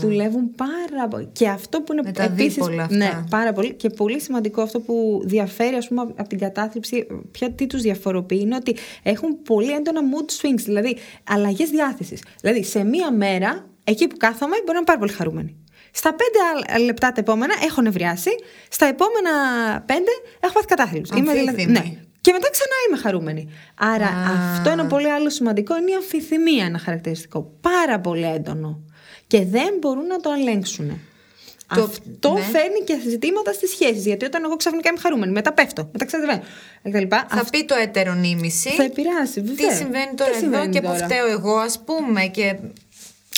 Δουλεύουν πάρα πολύ. Και αυτό που είναι Με τα επίσης- δίπολα αυτά. Ναι, πάρα πολύ. Και πολύ σημαντικό αυτό που διαφέρει ας πούμε, από την κατάθλιψη, ποια τι τους διαφοροποιεί, είναι ότι έχουν πολύ έντονα mood swings, δηλαδή αλλαγές διάθεσης. Δηλαδή σε μία μέρα, εκεί που κάθομαι, μπορεί να είμαι πάρα πολύ χαρούμενη. Στα πέντε άλλα λεπτά τα επόμενα έχω νευριάσει. Στα επόμενα πέντε έχω πάθει κατάθλιψη. Αμφίθυμη. ναι. Και μετά ξανά είμαι χαρούμενη. Άρα Α. αυτό είναι πολύ άλλο σημαντικό. Είναι η αμφιθυμία ένα χαρακτηριστικό. Πάρα πολύ έντονο. Και δεν μπορούν να το ελέγξουν. Το- Αυτό ναι. φέρνει και ζητήματα στις σχέσεις. Γιατί όταν εγώ ξαφνικά είμαι χαρούμενη, μετά πέφτω, μετά ξαδευαίνω κτλ. θα πει το έτερονίμηση. θα επηρεάσει, Τι βέβαια. συμβαίνει τώρα Τι εδώ συμβαίνει και που τώρα; φταίω εγώ, ας πούμε. Και...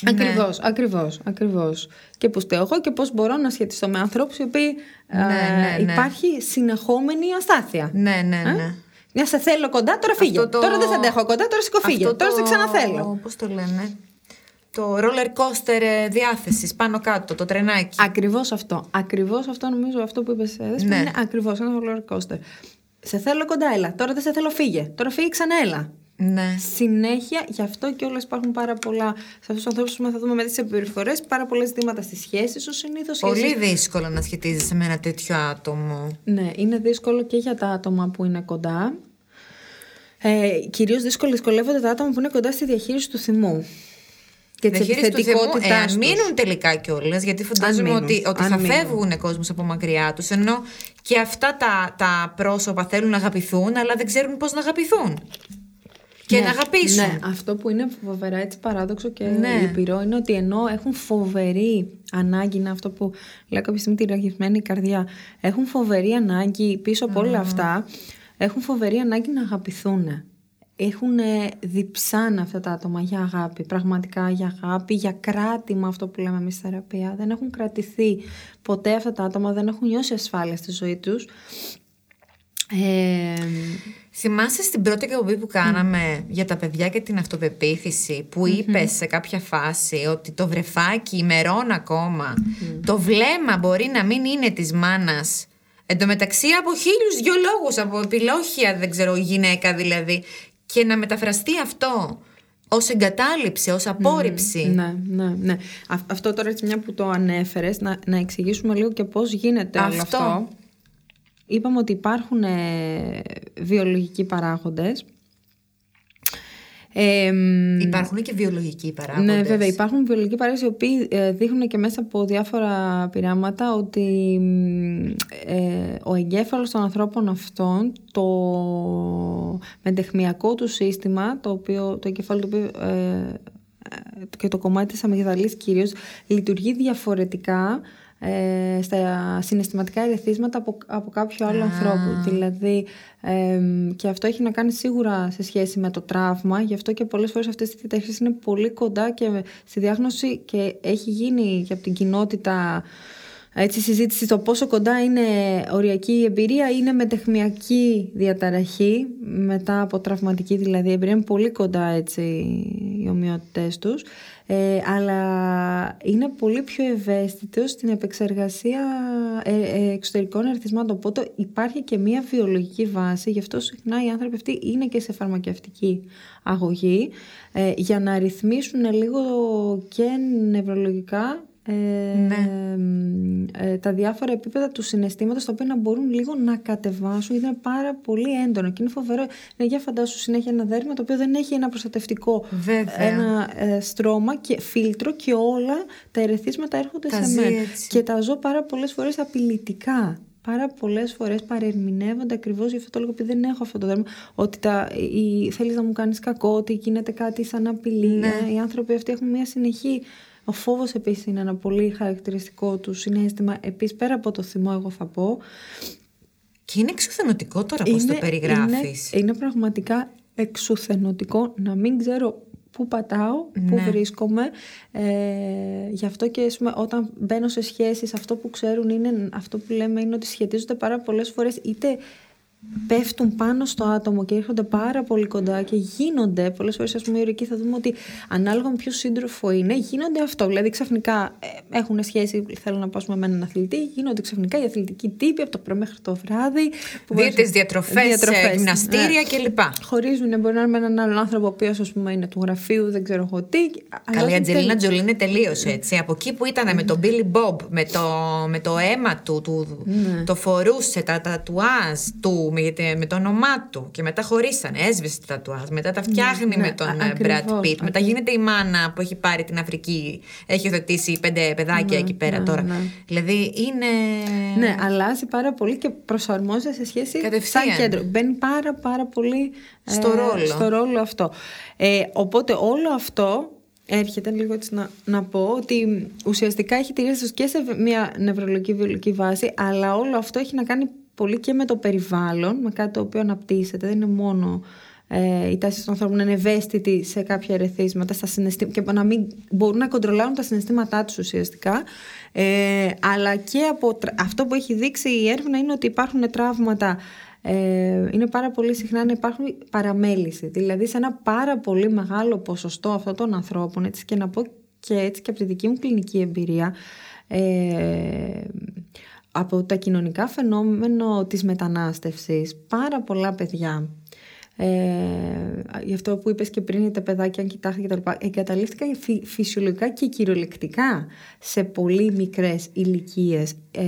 Ακριβώ, Ναι. ακριβώς, ακριβώς. Και που φταίω εγώ και πώς μπορώ να σχετιστώ με ανθρώπους οι οποίοι Ναι, ε, ναι, ναι. υπάρχει συνεχόμενη αστάθεια. Ναι, ναι, Ε; ναι. Μια σε θέλω κοντά, τώρα φύγε. Αυτό το- Τώρα δεν σε αντέχω κοντά, τώρα σηκωφύγε. Αυτό Τώρα το- σε ξαναθέλω. Πώς το λένε; Το roller coaster ε, διάθεσης πάνω κάτω, το τρενάκι. Ακριβώς αυτό. Ακριβώς αυτό νομίζω, αυτό που είπες. Ναι. Είναι ακριβώς ένα roller coaster. Σε θέλω κοντά, έλα. Τώρα δεν σε θέλω, φύγε. Τώρα φύγε ξανά, έλα. Ναι. Συνέχεια, γι' αυτό και όλα υπάρχουν πάρα πολλά. Σε αυτούς τους ανθρώπους που θα δούμε με τις συμπεριφορές, πάρα πολλά ζητήματα στις σχέσεις του συνήθως. Πολύ δύσκολο να σχετίζεσαι με ένα τέτοιο άτομο. Ναι, είναι δύσκολο και για τα άτομα που είναι κοντά. Ε, Κυρίως δύσκολο δυσκολεύονται τα άτομα που είναι κοντά στη διαχείριση του θυμού. Και της Διαχείριση του θυμού, επιθετικότητάς εάν μείνουν τελικά κιόλας, γιατί φαντάζομαι μείνουν, ότι, ότι αν θα μείνουν. φεύγουν κόσμος από μακριά τους, ενώ και αυτά τα, τα πρόσωπα θέλουν να αγαπηθούν, αλλά δεν ξέρουν πώς να αγαπηθούν. Και Ναι, να αγαπήσουν. Ναι, αυτό που είναι φοβερά έτσι παράδοξο και Ναι. λυπηρό είναι ότι ενώ έχουν φοβερή ανάγκη, είναι αυτό που λέω κάποια στιγμή τη ραγισμένη καρδιά, έχουν φοβερή ανάγκη πίσω από όλα αυτά, έχουν φοβερή ανάγκη να αγαπηθούν. Έχουν ε, διψάνα αυτά τα άτομα για αγάπη, πραγματικά για αγάπη, για κράτημα αυτό που λέμε εμείς στη θεραπεία. Δεν έχουν κρατηθεί ποτέ αυτά τα άτομα, δεν έχουν νιώσει ασφάλεια στη ζωή τους. Ε, Θυμάσαι στην πρώτη εκπομπή που κάναμε για τα παιδιά και την αυτοπεποίθηση που είπες σε κάποια φάση ότι το βρεφάκι ημερών ακόμα, το βλέμμα μπορεί να μην είναι της μάνας. Εν τω μεταξύ από χίλιους δυο λόγους, από επιλόχια δεν ξέρω γυναίκα δηλαδή και να μεταφραστεί αυτό ως εγκατάλειψη, ως απόρριψη. Ναι, ναι, ναι. Α- αυτό τώρα έτσι μια που το ανέφερες, να, να εξηγήσουμε λίγο και πώς γίνεται όλο Αυτό. αυτό. Είπαμε ότι υπάρχουν ε, βιολογικοί παράγοντες. Ε, μ, Υπάρχουν και βιολογικοί παράγοντες. ναι, βέβαια. Υπάρχουν βιολογικοί παράγοντες οι οποίοι ε, δείχνουν και μέσα από διάφορα πειράματα ότι μ, ε, ο εγκέφαλος των ανθρώπων αυτών, το μετεχμιακό του σύστημα, το, οποίο, το εγκέφαλο το οποίο, ε, ε, και το κομμάτι της αμυγδαλής κυρίως, λειτουργεί διαφορετικά ε, στα συναισθηματικά ερεθίσματα από, από κάποιο άλλο ανθρώπου. Δηλαδή, εμ, και αυτό έχει να κάνει σίγουρα σε σχέση με το τραύμα, γι' αυτό και πολλές φορές αυτές οι διαταραχές είναι πολύ κοντά και στη διάγνωση και έχει γίνει και από την κοινότητα έτσι, συζήτηση στο πόσο κοντά είναι οριακή εμπειρία. Είναι μετεχμιακή διαταραχή μετά από τραυματική δηλαδή εμπειρία είναι πολύ κοντά έτσι οι ομοιότητες τους ε, αλλά είναι πολύ πιο ευαίσθητο στην επεξεργασία ε, ε, εξωτερικών ερθισμάτων οπότε υπάρχει και μια βιολογική βάση γι' αυτό συχνά οι άνθρωποι αυτοί είναι και σε φαρμακευτική αγωγή ε, για να ρυθμίσουν λίγο και νευρολογικά ε, Ναι. ε, τα διάφορα επίπεδα του συναισθήματος τα οποία να μπορούν λίγο να κατεβάσουν γιατί είναι πάρα πολύ έντονο και είναι φοβερό. Ναι, για φαντάσου συνέχεια ένα δέρμα το οποίο δεν έχει ένα προστατευτικό Βέβαια. ένα ε, στρώμα και φίλτρο και όλα τα ερεθίσματα έρχονται Τα σε ζει μένα έτσι. και τα ζω πάρα πολλές φορές απειλητικά. Πάρα πολλές φορές παρερμηνεύονται ακριβώς γι' αυτό το λόγο, επειδή δεν έχω αυτό το δέρμα. Ότι τα, η, θέλεις να μου κάνεις κακό, ότι γίνεται κάτι σαν απειλή. Ναι. Ε, Οι άνθρωποι αυτοί έχουν μια συνεχή. Ο φόβος επίσης είναι ένα πολύ χαρακτηριστικό του συνέστημα. Επίσης, πέρα από το θυμό, εγώ θα πω. Και είναι εξουθενωτικό τώρα πώς το περιγράφεις. Είναι, είναι πραγματικά εξουθενωτικό να μην ξέρω πού πατάω, πού Ναι. βρίσκομαι. Ε, γι' αυτό και ας πούμε, όταν μπαίνω σε σχέσεις, αυτό που ξέρουν είναι, αυτό που λέμε είναι ότι σχετίζονται πάρα πολλές φορές είτε πέφτουν πάνω στο άτομο και έρχονται πάρα πολύ κοντά και γίνονται πολλές φορές ας πούμε εκεί θα δούμε ότι ανάλογα με ποιο σύντροφο είναι γίνονται αυτό δηλαδή ξαφνικά ε, έχουν σχέση θέλω να πάω με έναν αθλητή γίνονται ξαφνικά οι αθλητικοί τύποι από το πρωί μέχρι το βράδυ που Δίαιτες, διατροφές, ε, γυμναστήρια κλπ. Χωρίζουν, μπορεί να είναι με έναν άλλον άνθρωπο ο οποίος είναι του γραφείου, δεν ξέρω εγώ τι. Καλά, η αλλάζουν Αντζελίνα τελείως. Τζολί είναι τελείως έτσι. Από εκεί που ήταν με τον Billy Bob, με το, με το αίμα του, του Ναι. το φορούσε, τα τατουάζ του, με, με το όνομά του. Και μετά χωρίσανε, έσβησε τα τατουάζ. Μετά τα φτιάχνει ναι, με τον α- ε, Brad ακριβώς, Pitt. Μετά ακριβώς. γίνεται η μάνα που έχει πάρει την Αφρική. Έχει υιοθετήσει πέντε παιδάκια εκεί πέρα ναι, τώρα. ναι. Δηλαδή είναι. Ναι, αλλάζει πάρα πολύ και προσαρμόζεται σε σχέση Κατευθείαν. σαν κέντρο. Μπαίνει πάρα πάρα πολύ ε, Στο ρόλο. στο ρόλο αυτό. Ε, οπότε όλο αυτό έρχεται λίγο έτσι να, να πω ότι ουσιαστικά έχει τη ρίζα τους και σε μια νευρολογική βιολογική βάση αλλά όλο αυτό έχει να κάνει πολύ και με το περιβάλλον, με κάτι το οποίο αναπτύσσεται. Δεν είναι μόνο ε, η τάση των ανθρώπων να είναι ευαίσθητοι σε κάποια ερεθίσματα στα συναισθήματα και να μην μπορούν να κοντρολάρουν τα συναισθήματά τους ουσιαστικά. Ε, αλλά και από τρα- αυτό που έχει δείξει η έρευνα είναι ότι υπάρχουν τραύματα ε, είναι πάρα πολύ συχνά να υπάρχουν παραμέληση. Δηλαδή σε ένα πάρα πολύ μεγάλο ποσοστό αυτών των ανθρώπων, έτσι και να πω και έτσι και από τη δική μου κλινική εμπειρία, ε, από τα κοινωνικά φαινόμενα της μετανάστευσης, πάρα πολλά παιδιά ε, γι' αυτό που είπες και πριν για τα παιδάκια αν κοιτάχτε και τα λοιπά εγκαταλείφθηκαν φυ- φυσιολογικά και κυριολεκτικά σε πολύ μικρές ηλικίες. Ε,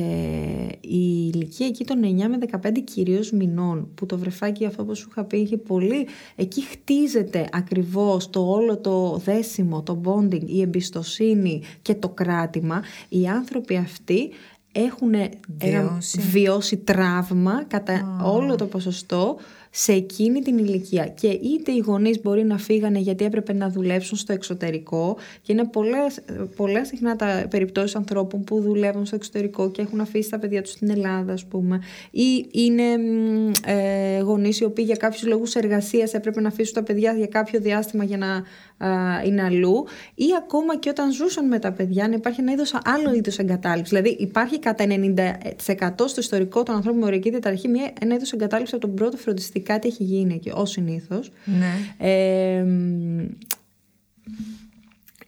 η ηλικία εκεί των 9 με 15 κυρίως μηνών που το βρεφάκι αυτό που σου είχα πει είχε πολύ εκεί χτίζεται ακριβώς το όλο το δέσιμο, το bonding, η εμπιστοσύνη και το κράτημα οι άνθρωποι αυτοί έχουν ένα Βιώσει. βιώσει τραύμα κατά όλο το ποσοστό σε εκείνη την ηλικία. Και είτε οι γονείς μπορεί να φύγανε γιατί έπρεπε να δουλέψουν στο εξωτερικό και είναι πολλές, πολλές συχνά τα περιπτώσεις ανθρώπων που δουλεύουν στο εξωτερικό και έχουν αφήσει τα παιδιά τους στην Ελλάδα ας πούμε ή είναι μ, ε, γονείς οι οποίοι για κάποιους λόγους εργασίας έπρεπε να αφήσουν τα παιδιά για κάποιο διάστημα για να α, είναι αλλού ή ακόμα και όταν ζούσαν με τα παιδιά να υπάρχει ένα είδος, άλλο είδος εγκατάλειψης. Δηλαδή υπάρχει κατά 90% στο ιστορικό των ανθρώπων με ορική διαταραχή μια, ένα είδος εγκατάλειψης από τον πρώτο φροντιστή. Κάτι έχει γίνει εκεί, ως συνήθως. Ναι. Ε, μ,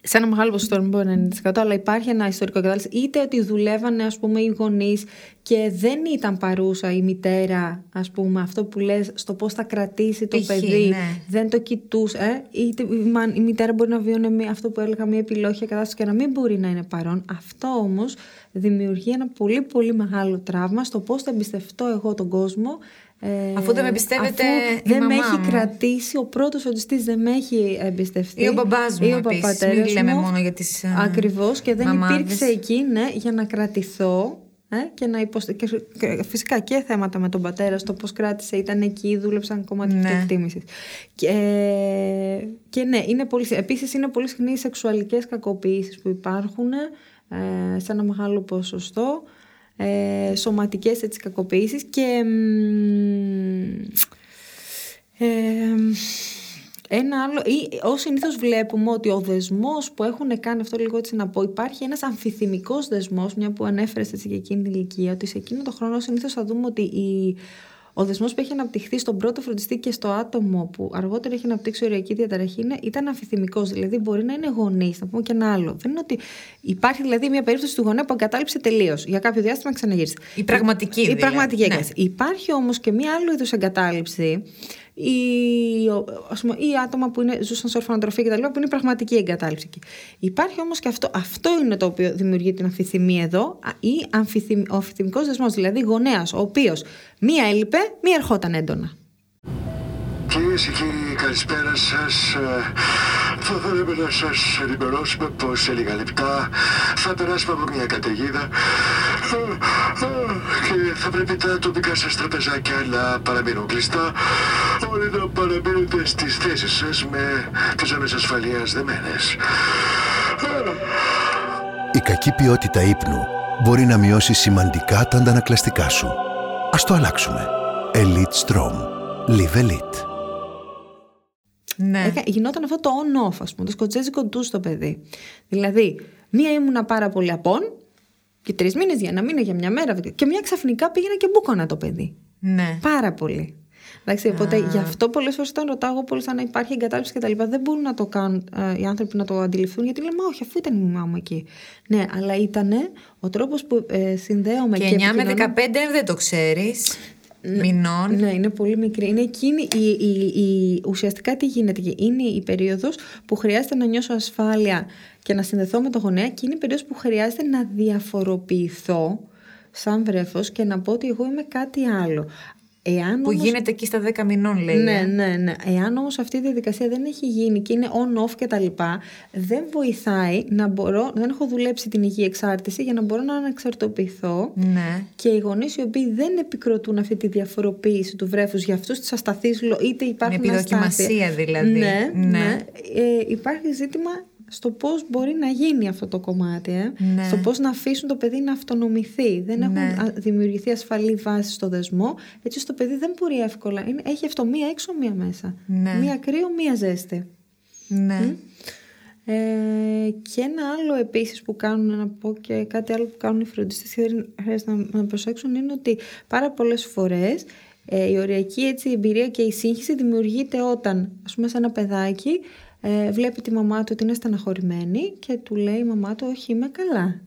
σε ένα μεγάλο ποσοστό, μην πω 90%, αλλά υπάρχει ένα ιστορικό κατάληψη. Είτε ότι δουλεύανε, ας πούμε, οι γονείς και δεν ήταν παρούσα η μητέρα, ας πούμε, αυτό που λες, στο πώς θα κρατήσει το Π.χ., παιδί. ναι. Δεν το κοιτούσε. Ε; Είτε η, μα- η μητέρα μπορεί να βιώνει μια- αυτό που έλεγα, μια επιλόχια κατάσταση και να μην μπορεί να είναι παρόν. Αυτό όμως δημιουργεί ένα πολύ πολύ μεγάλο τραύμα στο πώς θα εμπιστευτώ εγώ τον κόσμο ε, Αφού δεν με εμπιστεύεται αφού η δεν μαμά με έχει μου. κρατήσει, ο πρώτος φροντιστής δεν με έχει εμπιστευτεί. Ή ο μπαμπάς μου ή ο επίσης. παπατέρας Μην λέμε μου. μόνο για τις, ε, Ακριβώς και δεν μαμάδες. υπήρξε εκεί ναι, για να κρατηθώ. Ε, και να υποστε... και, και φυσικά και θέματα με τον πατέρα στο πώς κράτησε, ήταν εκεί, δούλεψαν κομμάτι Ναι. ναι. εκτίμησης. Και, και ναι, είναι πολύ, επίσης είναι πολύ συχνή οι σεξουαλικές κακοποιήσεις που υπάρχουν ε, σε ένα μεγάλο ποσοστό ε, σωματικές έτσι, κακοποιήσεις και μ, ε, ένα άλλο, ή ως συνήθως βλέπουμε ότι ο δεσμός που έχουν κάνει αυτό λίγο έτσι να πω, υπάρχει ένας αμφιθυμικός δεσμός, μια που ανέφερες έτσι για εκείνη την ηλικία, ότι σε εκείνο το χρόνο συνήθως θα δούμε ότι η, ο δεσμός που έχει αναπτυχθεί στον πρώτο φροντιστή και στο άτομο που αργότερα έχει αναπτύξει οριακή διαταραχή είναι, ήταν αμφιθυμικό. Δηλαδή, μπορεί να είναι γονείς, να πούμε και ένα άλλο. Δεν είναι ότι υπάρχει δηλαδή μια περίπτωση του γονέα που εγκατάλειψε τελείως. Για κάποιο διάστημα ξαναγύρισε. Η πραγματική Η δηλαδή, πραγματική ναι. εγκατάλειψη. Υπάρχει όμως και μια άλλο είδου εγκατάλειψη ή, ας πούμε, ή άτομα που είναι, ζούσαν σε ορφανοτροφία κτλ. που είναι πραγματική εγκατάλειψη. Υπάρχει όμως και αυτό, αυτό είναι το οποίο δημιουργεί την αμφιθυμία εδώ, ή αμφιθυμ, ο αμφιθυμικός δεσμός, δηλαδή γονέας, ο οποίος μία έλειπε, μία ερχόταν έντονα. Κυρίες και κύριοι, καλησπέρα σας. Θα θέλαμε να σας ενημερώσουμε πω σε λίγα λεπτά θα περάσουμε από μια καταιγίδα και θα πρέπει τα τοπικά σας τραπεζάκια να παραμείνουν κλειστά. Όλοι να παραμείνετε στις θέσεις σας με τις ζώνε ασφαλείας δεμένες. Η κακή ποιότητα ύπνου μπορεί να μειώσει σημαντικά τα αντανακλαστικά σου. Ας το αλλάξουμε. Elite Strom. Live Elite. Ναι. Έκα- Γινόταν αυτό το on-off, ας πούμε, το σκοτσέζικο του στο παιδί. Δηλαδή, μία ήμουνα πάρα πολύ απόν και τρεις μήνες για ένα μήνα, για μια μέρα. Και μία ξαφνικά πήγαινα και μπούκονα το παιδί. Ναι. Πάρα πολύ. Εντάξει, οπότε γι' αυτό πολλές φορές όταν ρωτάω εγώ πολλέ αν υπάρχει εγκατάλειψη κτλ. δεν μπορούν να το κάνουν ε, οι άνθρωποι να το αντιληφθούν γιατί λένε Μα όχι, αφού ήταν η μαμά μου εκεί. Ναι, αλλά ήταν ο τρόπος που ε, συνδέομαι Και και, 9 με επικοινωνώ- 15 δεν το ξέρεις. Μηνών. ναι, είναι πολύ μικρή. Είναι εκείνη η, η, η, ουσιαστικά τι γίνεται. Είναι η περίοδος που χρειάζεται να νιώσω ασφάλεια και να συνδεθώ με το γονέα και είναι η περίοδος που χρειάζεται να διαφοροποιηθώ σαν βρέφος και να πω ότι εγώ είμαι κάτι άλλο. Εάν Που όμως- γίνεται εκεί στα 10 μηνών, λέει. ναι, ε. ναι, ναι. Εάν όμως αυτή η διαδικασία δεν έχει γίνει και είναι on-off και τα λοιπά, δεν βοηθάει να μπορώ, δεν έχω δουλέψει την υγιή εξάρτηση για να μπορώ να ανεξαρτοποιηθώ. Ναι. Και οι γονείς οι οποίοι δεν επικροτούν αυτή τη διαφοροποίηση του βρέφους για αυτούς του ασταθεί, είτε υπάρχουν Με επιδοκιμασία αστάθεια. δηλαδή. Ναι, Ναι. ναι. Ε, υπάρχει ζήτημα στο πώς μπορεί να γίνει αυτό το κομμάτι. Ε. Ναι. Στο πώς να αφήσουν το παιδί να αυτονομηθεί. Δεν έχουν Ναι. α- δημιουργηθεί ασφαλή βάση στο δεσμό, έτσι ώστε το παιδί δεν μπορεί εύκολα. Είναι, έχει αυτό μία έξω, μία μέσα. Ναι. Μία κρύο, μία ζέστη. Ναι. Ε, και ένα άλλο επίσης που κάνουν να πω και κάτι άλλο που κάνουν οι φροντιστές και δεν χρειάζεται να, να προσέξουν είναι ότι πάρα πολλές φορές ε, η οριακή έτσι, εμπειρία και η σύγχυση δημιουργείται όταν ας πούμε σε ένα παιδάκι ε, βλέπει τη μαμά του ότι είναι στεναχωρημένη και του λέει η μαμά του όχι είμαι καλά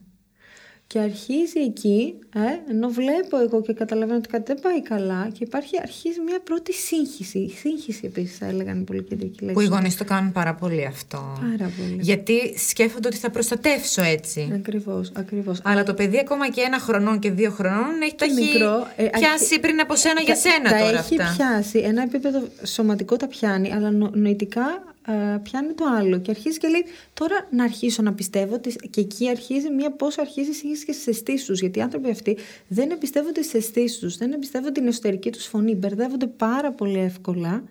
και αρχίζει εκεί, ε, ενώ βλέπω εγώ και καταλαβαίνω ότι κάτι δεν πάει καλά και υπάρχει, αρχίζει μια πρώτη σύγχυση. Η σύγχυση επίσης θα έλεγαν οι πολυκεντρικοί λέξη. Που οι γονείς το κάνουν πάρα πολύ αυτό. Πάρα πολύ. Γιατί σκέφτονται ότι θα προστατεύσω έτσι. Ακριβώς, ακριβώς. Αλλά το παιδί ακόμα και ένα χρονών και δύο χρονών έχει, τα έχει μικρό, ε, πιάσει αρχι- πριν από σένα για Τα- σένα τα τώρα έχει αυτά. πιάσει. Ένα επίπεδο σωματικό τα πιάνει, αλλά νο- νοητικά ε, πιάνει το άλλο. Και αρχίζει και λέει, τώρα να αρχίσω να πιστεύω ότι. Και εκεί αρχίζει μία πόσο αρχίζει η σύγχυση και στις αισθήσεις τους. Γιατί οι άνθρωποι αυτοί δεν εμπιστεύονται στις αισθήσεις τους, δεν εμπιστεύονται την εσωτερική τους φωνή. Μπερδεύονται πάρα πολύ εύκολα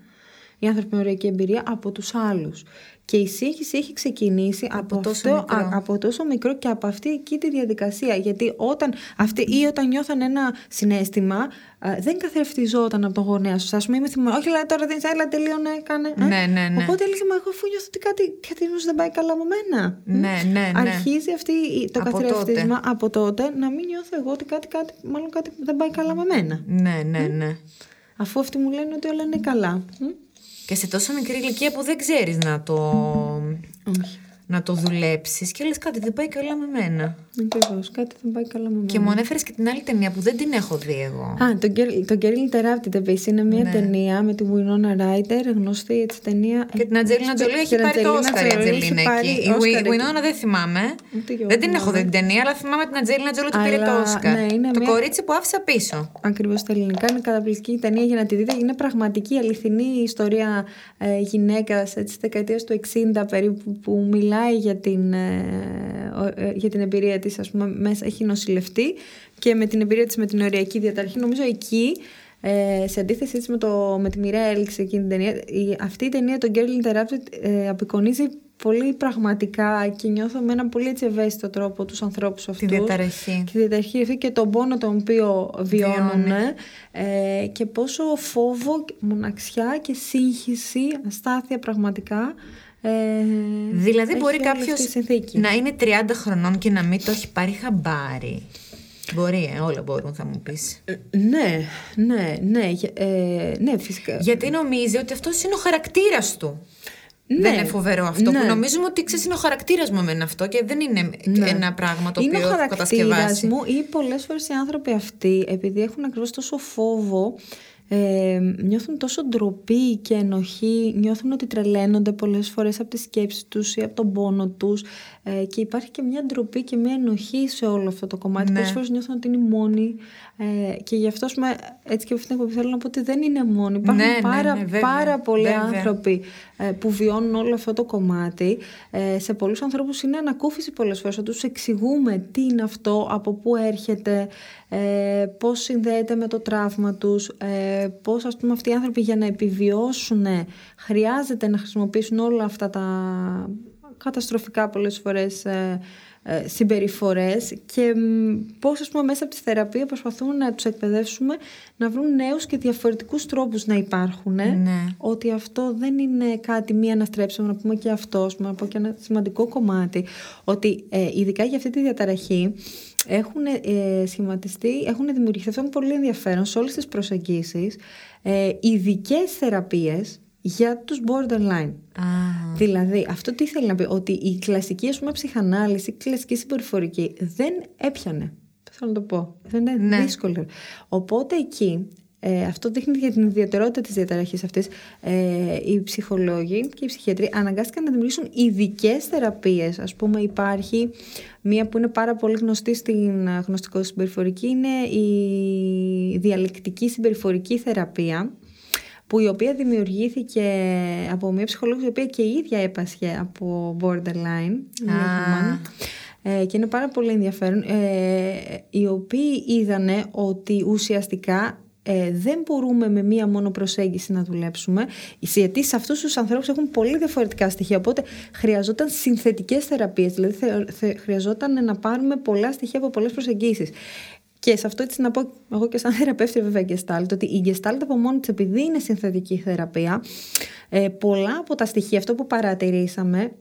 οι άνθρωποι με ωριακή εμπειρία από τους άλλους. Και η σύγχυση έχει ξεκινήσει από, τόσο αυτό, μικρό. α- από τόσο μικρό και από αυτή εκεί τη διαδικασία. Γιατί όταν αυτή ή όταν νιώθαν ένα συνέστημα, α, δεν καθρεφτιζόταν από τον γονέα σου. Α πούμε, είμαι θυμό, όχι, αλλά τώρα δεν είσαι, έλα, τελείωνε, κάνε. ε». Ναι, ναι, ναι. Οπότε έλεγε, Μα εγώ αφού νιώθω ότι κάτι, κάτι νιώθω δεν πάει καλά με μένα. Ναι, ναι, ναι. Αρχίζει αυτή, η- το Από καθρεφτίσμα από τότε να μην νιώθω εγώ ότι κάτι, κάτι, μάλλον κάτι δεν πάει καλά με μένα. Ναι, ναι, ναι. Αφού αυτοί μου λένε ότι όλα είναι καλά. Μ; Και σε τόσο μικρή ηλικία που δεν ξέρεις να το, Όχι. Να το δουλέψεις και λες κάτι δεν πάει καλά με μένα. Ακριβώς. Κάτι δεν πάει καλά με μένα. Και μου ανέφερε και την άλλη ταινία που δεν την έχω δει εγώ. Α, το Girl, το Girl Interrupted επίση είναι μια ταινία με τη Winona Ryder, γνωστή έτσι ταινία. Και την Ατζέλινα Τζολί έχει Την πάρει το Angelina Όσκαρ η Jolie έχει Ατζελίνα πάρει εκεί. Η Όσκαρ Γουι- εκεί. Winona δεν θυμάμαι. Ούτε και εγώ Δεν την έχω θυμάμαι. δει την ταινία, αλλά θυμάμαι την Ατζέλινα Τζολί ότι πήρε Αλλά, το Όσκαρ. ναι, είναι Το μια- κορίτσι που άφησα πίσω. Ακριβώς στα ελληνικά είναι καταπληκτική ταινία για να τη δείτε. Είναι πραγματική αληθινή ιστορία ε, γυναίκας τη δεκαετίας του 60 περίπου που μιλάει για την, ε, ο- ε, για την εμπειρία της. Α πούμε, μέσα έχει νοσηλευτεί και με την εμπειρία της με την οριακή διαταραχή. Νομίζω εκεί. Ε, σε αντίθεση έτσι με, το, με τη μοιραία έλξη εκείνη την ταινία, η, αυτή η ταινία, το Girl Interrupted, ε, απεικονίζει πολύ πραγματικά και νιώθω με έναν πολύ έτσι ευαίσθητο τρόπο τους ανθρώπους αυτούς. διαταραχή. Τη διαταραχή αυτή και τον πόνο τον οποίο βιώνουν ε, και πόσο φόβο, μοναξιά και σύγχυση, αστάθεια πραγματικά ε, Δηλαδή έχει μπορεί όλη κάποιος αυτή η συνθήκη. να είναι 30 χρονών και να μην το έχει πάρει χαμπάρι. Μπορεί, ε, όλα μπορούν, θα μου πεις. Ε, Ναι, ναι, ναι, γε- ε, ναι, φυσικά. Γιατί νομίζει ότι αυτός είναι ο χαρακτήρας του. Ναι. Δεν είναι φοβερό αυτό Ναι. που νομίζουμε ότι ξέρεις είναι ο χαρακτήρας μου εμένα αυτό και δεν είναι ένα πράγμα το είναι οποίο ο έχω χαρακτήρας κατασκευάσει. μου ή πολλές φορές οι άνθρωποι αυτοί επειδή έχουν ακριβώς τόσο φόβο ε, νιώθουν τόσο ντροπή και ενοχή, νιώθουν ότι τρελαίνονται πολλές φορές από τις σκέψεις τους ή από τον πόνο τους ε, και υπάρχει και μια ντροπή και μια ενοχή σε όλο αυτό το κομμάτι. Ναι. Πολλές φορές νιώθουν ότι είναι μόνοι ε, και γι' αυτό ας πούμε, έτσι και αυτή την εκπομπή θέλω να πω ότι δεν είναι μόνοι. Υπάρχουν Ναι, ναι, πάρα, ναι, βέβαια, πάρα πολλοί βέβαια. άνθρωποι ε, που βιώνουν όλο αυτό το κομμάτι. Ε, σε πολλούς ανθρώπους είναι ανακούφιση πολλές φορές, ότι τους εξηγούμε τι είναι αυτό, από πού έρχεται, ε, πώς συνδέεται με το τραύμα τους, ε, πώς ας πούμε αυτοί οι άνθρωποι για να επιβιώσουν χρειάζεται να χρησιμοποιήσουν όλα αυτά τα καταστροφικά πολλές φορές ε, ε, συμπεριφορές και μ, πώς ας πούμε μέσα από τη θεραπεία προσπαθούμε να τους εκπαιδεύσουμε να βρουν νέους και διαφορετικούς τρόπους να υπάρχουν Ναι. ότι αυτό δεν είναι κάτι μη αναστρέψιμο να πούμε και αυτό ας πούμε, να πω και ένα σημαντικό κομμάτι ότι ε, ειδικά για αυτή τη διαταραχή έχουν ε, σχηματιστεί, έχουν δημιουργηθεί αυτό είναι πολύ ενδιαφέρον σε όλες τις προσεγγίσεις ε, ειδικές θεραπείες για τους borderline. Δηλαδή, αυτό τι θέλει να πει, ότι η κλασική ας πούμε, ψυχανάλυση, η κλασική συμπεριφορική δεν έπιανε. Θέλω να το πω. Δεν είναι Ναι. δύσκολο. Οπότε εκεί, ε, αυτό δείχνει για την ιδιαιτερότητα της διαταραχής αυτής, ε, οι ψυχολόγοι και οι ψυχιατροί αναγκάστηκαν να δημιουργήσουν ειδικές θεραπείες. Ας πούμε υπάρχει μία που είναι πάρα πολύ γνωστή στην ε, γνωστικό συμπεριφορική, είναι η διαλεκτική συμπεριφορική θεραπεία που η οποία δημιουργήθηκε από μια ψυχολόγος η οποία και η ίδια έπασχε από borderline μάθημα. ε, και είναι πάρα πολύ ενδιαφέρον ε, οι οποίοι είδανε ότι ουσιαστικά ε, δεν μπορούμε με μία μόνο προσέγγιση να δουλέψουμε γιατί σε αυτούς τους ανθρώπους έχουν πολύ διαφορετικά στοιχεία οπότε χρειαζόταν συνθετικές θεραπείες δηλαδή θε- θε- χρειαζόταν να πάρουμε πολλά στοιχεία από πολλές προσεγγίσεις και σε αυτό έτσι να πω εγώ και σαν θεραπεύτη βέβαια Gestalt ότι η Gestalt από μόνη της επειδή είναι συνθετική θεραπεία ε, πολλά από τα στοιχεία αυτό που παρατηρήσαμε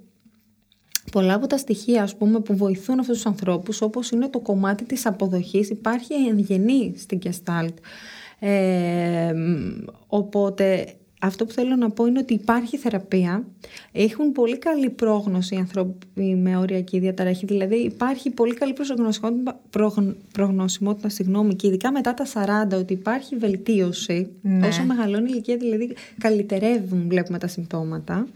πολλά από τα στοιχεία ας πούμε, που βοηθούν αυτούς τους ανθρώπους όπως είναι το κομμάτι της αποδοχής υπάρχει εν γενή στην Gestalt. Ε, μ, οπότε αυτό που θέλω να πω είναι ότι υπάρχει θεραπεία. Έχουν πολύ καλή πρόγνωση οι άνθρωποι με οριακή διαταραχή. Δηλαδή υπάρχει πολύ καλή προσγνωσιμότητα, προγν- προγνωσιμότητα συγγνώμη, και ειδικά μετά τα 40 ότι υπάρχει βελτίωση. Ναι. όσο μεγαλώνει η ηλικία δηλαδή καλυτερεύουν βλέπουμε τα συμπτώματα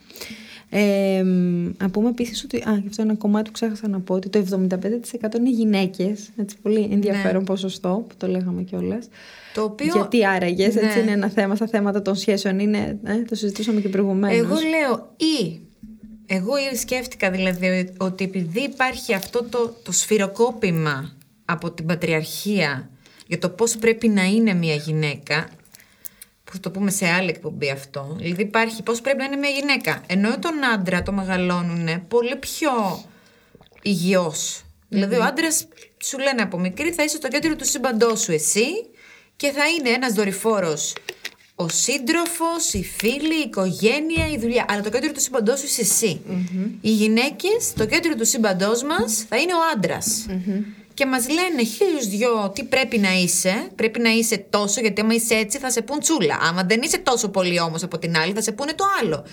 ε, μ, να πούμε επίσης ότι. Α, γι' αυτό ένα κομμάτι που ξέχασα να πω ότι το 75% είναι γυναίκες. Έτσι, πολύ ενδιαφέρον ποσοστό που το λέγαμε κιόλας. Το οποίο- Γιατί άραγες, έτσι Ναι. είναι ένα θέμα στα θέματα των σχέσεων. Είναι, ε, το συζητούσαμε και προηγουμένως. Εγώ λέω ή. Εγώ ήδη σκέφτηκα δηλαδή ότι επειδή υπάρχει αυτό το, το σφυροκόπημα από την πατριαρχία για το πώς πρέπει να είναι μια γυναίκα, που θα το πούμε σε άλλη εκπομπή αυτό, δηλαδή υπάρχει πώς πρέπει να είναι μια γυναίκα, ενώ τον άντρα το μεγαλώνουν πολύ πιο υγιώς. Δηλαδή ο άντρας σου λένε από μικρή θα είσαι στο κέντρο του σύμπαντός σου εσύ και θα είναι ένας δορυφόρος ο σύντροφος, η φίλη, η οικογένεια, η δουλειά. Αλλά το κέντρο του σύμπαντός σου είσαι εσύ. Οι γυναίκες, το κέντρο του σύμπαντός μας θα είναι ο άντρας. Και μας λένε χίλιους δυο τι πρέπει να είσαι. Πρέπει να είσαι τόσο, γιατί άμα είσαι έτσι θα σε πούν τσούλα. Άμα δεν είσαι τόσο πολύ όμως από την άλλη, θα σε πούνε το άλλο.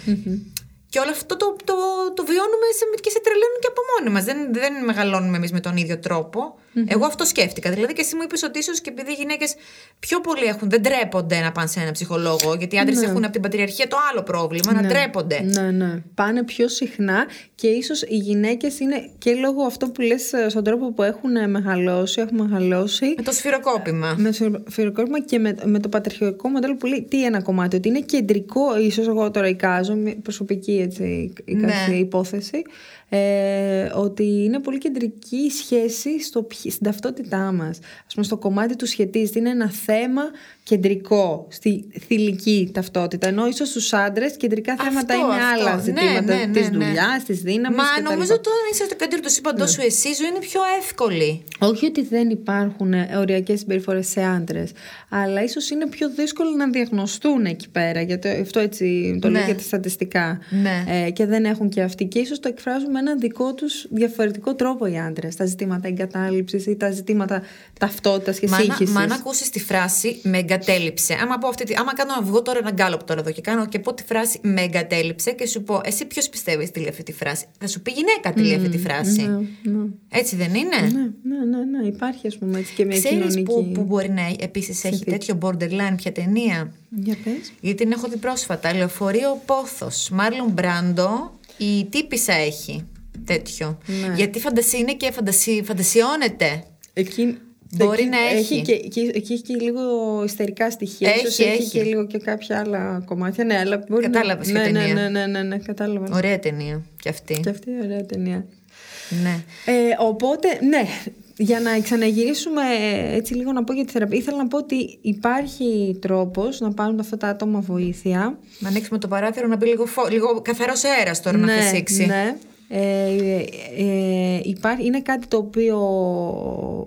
Και όλο αυτό το, το, το βιώνουμε σε, και σε τρελαίνουν και από μόνοι μας. Δεν, δεν μεγαλώνουμε εμείς με τον ίδιο τρόπο. Εγώ αυτό σκέφτηκα. Δηλαδή και εσύ μου είπες ότι ίσως και επειδή οι γυναίκες πιο πολύ έχουν, δεν τρέπονται να πάνε σε έναν ψυχολόγο, γιατί οι άντρες έχουν από την πατριαρχία το άλλο πρόβλημα, να τρέπονται. Ναι, ναι. Πάνε πιο συχνά και ίσως οι γυναίκες είναι και λόγω αυτό που λες ε, στον τρόπο που έχουν ε, μεγαλώσει, έχουν μεγαλώσει. Με το σφυροκόπημα. Με το φυροκόρπημα και με, με το πατριαρχικό μοντέλο που λέει τι ένα κομμάτι, ότι είναι κεντρικό, ίσως εγώ τώρα εικάζω, μια προσωπική έτσι, εικάση, Ναι. υπόθεση, ε, ότι είναι πολύ κεντρική η σχέση στο, ποιοι- στην ταυτότητά μας. Ας πούμε στο κομμάτι του σχετίζεται, είναι ένα θέμα κεντρικό στη θηλυκή ταυτότητα, ενώ ίσως στους άντρες κεντρικά θέματα είναι άλλα ζητήματα Ναι, ναι, ναι, της ναι. δουλειάς, της δύναμης Μα κτλ. νομίζω ότι όταν είσαι στο κέντρο του σύμπαντό σου, εσύ η ζωή είναι πιο εύκολη. Όχι ότι δεν υπάρχουν ε, οριακές συμπεριφορές σε άντρες, αλλά ίσως είναι πιο δύσκολο να διαγνωστούν εκεί πέρα. Γιατί αυτό έτσι το Ναι. λέω για τα στατιστικά. Ναι. Ε, και δεν έχουν και αυτοί. Και ίσως το εκφράζουν με έναν δικό τους διαφορετικό τρόπο οι άντρες. Τα ζητήματα εγκατάλειψης ή τα ζητήματα ταυτότητας και Μα να, σύγχυσης. μα να ακούσεις τη φράση με εγκατέλειψε. Άμα, πω αυτή, τη- άμα κάνω να βγω τώρα ένα γκάλωπ τώρα εδώ και κάνω και πω τη φράση με εγκατέλειψε και σου πω, εσύ ποιος πιστεύεις τι λέει αυτή τη φράση. Θα σου πει γυναίκα τι λέει αυτή τη φράση. Ναι, ναι. Έτσι δεν είναι; Ναι, ναι. Ναι, ναι, ναι. Υπάρχει, ας πούμε, έτσι και μια Ξέρεις κοινωνική. που, που μπορεί να επίσης έχει συνθήκη. τέτοιο borderline ποια ταινία; Για πες. Γιατί την έχω δει πρόσφατα. Λεωφορείο Πόθος. Μάρλον Μπράντο. Η τύπησα έχει τέτοιο. Ναι. Γιατί φαντασία είναι και φαντασι... φαντασιώνεται. Εκεί, Μπορεί εκεί να έχει. και, εκεί, εκεί έχει και λίγο ιστερικά στοιχεία. Έχει, Ίσως έχει, έχει. και λίγο και κάποια άλλα κομμάτια. Ναι, αλλά μπορεί Κατάλαβες να... ποια ναι, ταινία. ναι, ναι, ναι, ναι, κατάλαβα. Ωραία ταινία κι αυτή. Και αυτή η ωραία ταινία. Ναι. Ε, οπότε, ναι, για να ξαναγυρίσουμε έτσι λίγο να πω για τη θεραπεία, ήθελα να πω ότι υπάρχει τρόπος να πάρουν αυτά τα άτομα βοήθεια. Να ανοίξουμε το παράθυρο να μπει λίγο, φω... λίγο καθαρός αέρας τώρα να φυσήξει. Ναι. Ε, ε, υπάρχει, είναι κάτι το οποίο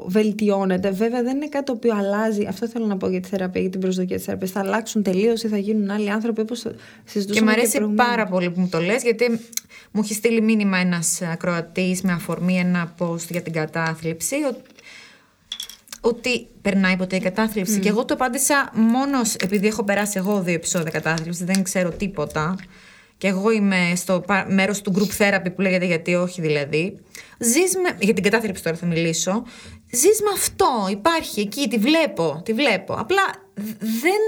βελτιώνεται. Βέβαια, δεν είναι κάτι το οποίο αλλάζει. Αυτό θέλω να πω για τη θεραπεία, για την προσδοκία της θεραπείας. Θα αλλάξουν τελείως ή θα γίνουν άλλοι άνθρωποι όπως συζητούσαμε. Και μου αρέσει προηγουμένως. πάρα πολύ που μου το λες γιατί μου έχει στείλει μήνυμα ένας ακροατής με αφορμή ένα post για την κατάθλιψη ο- ότι περνάει ποτέ η κατάθλιψη και εγώ το απάντησα μόνος σ- επειδή έχω περάσει εγώ δύο επεισόδια κατάθλιψης δεν ξέρω τίποτα και εγώ είμαι στο πα- μέρος του group therapy που λέγεται γιατί όχι δηλαδή. Ζεις με, για την κατάθλιψη τώρα θα μιλήσω. Ζεις με αυτό, υπάρχει εκεί, τη βλέπω, τη βλέπω. Απλά δ- δεν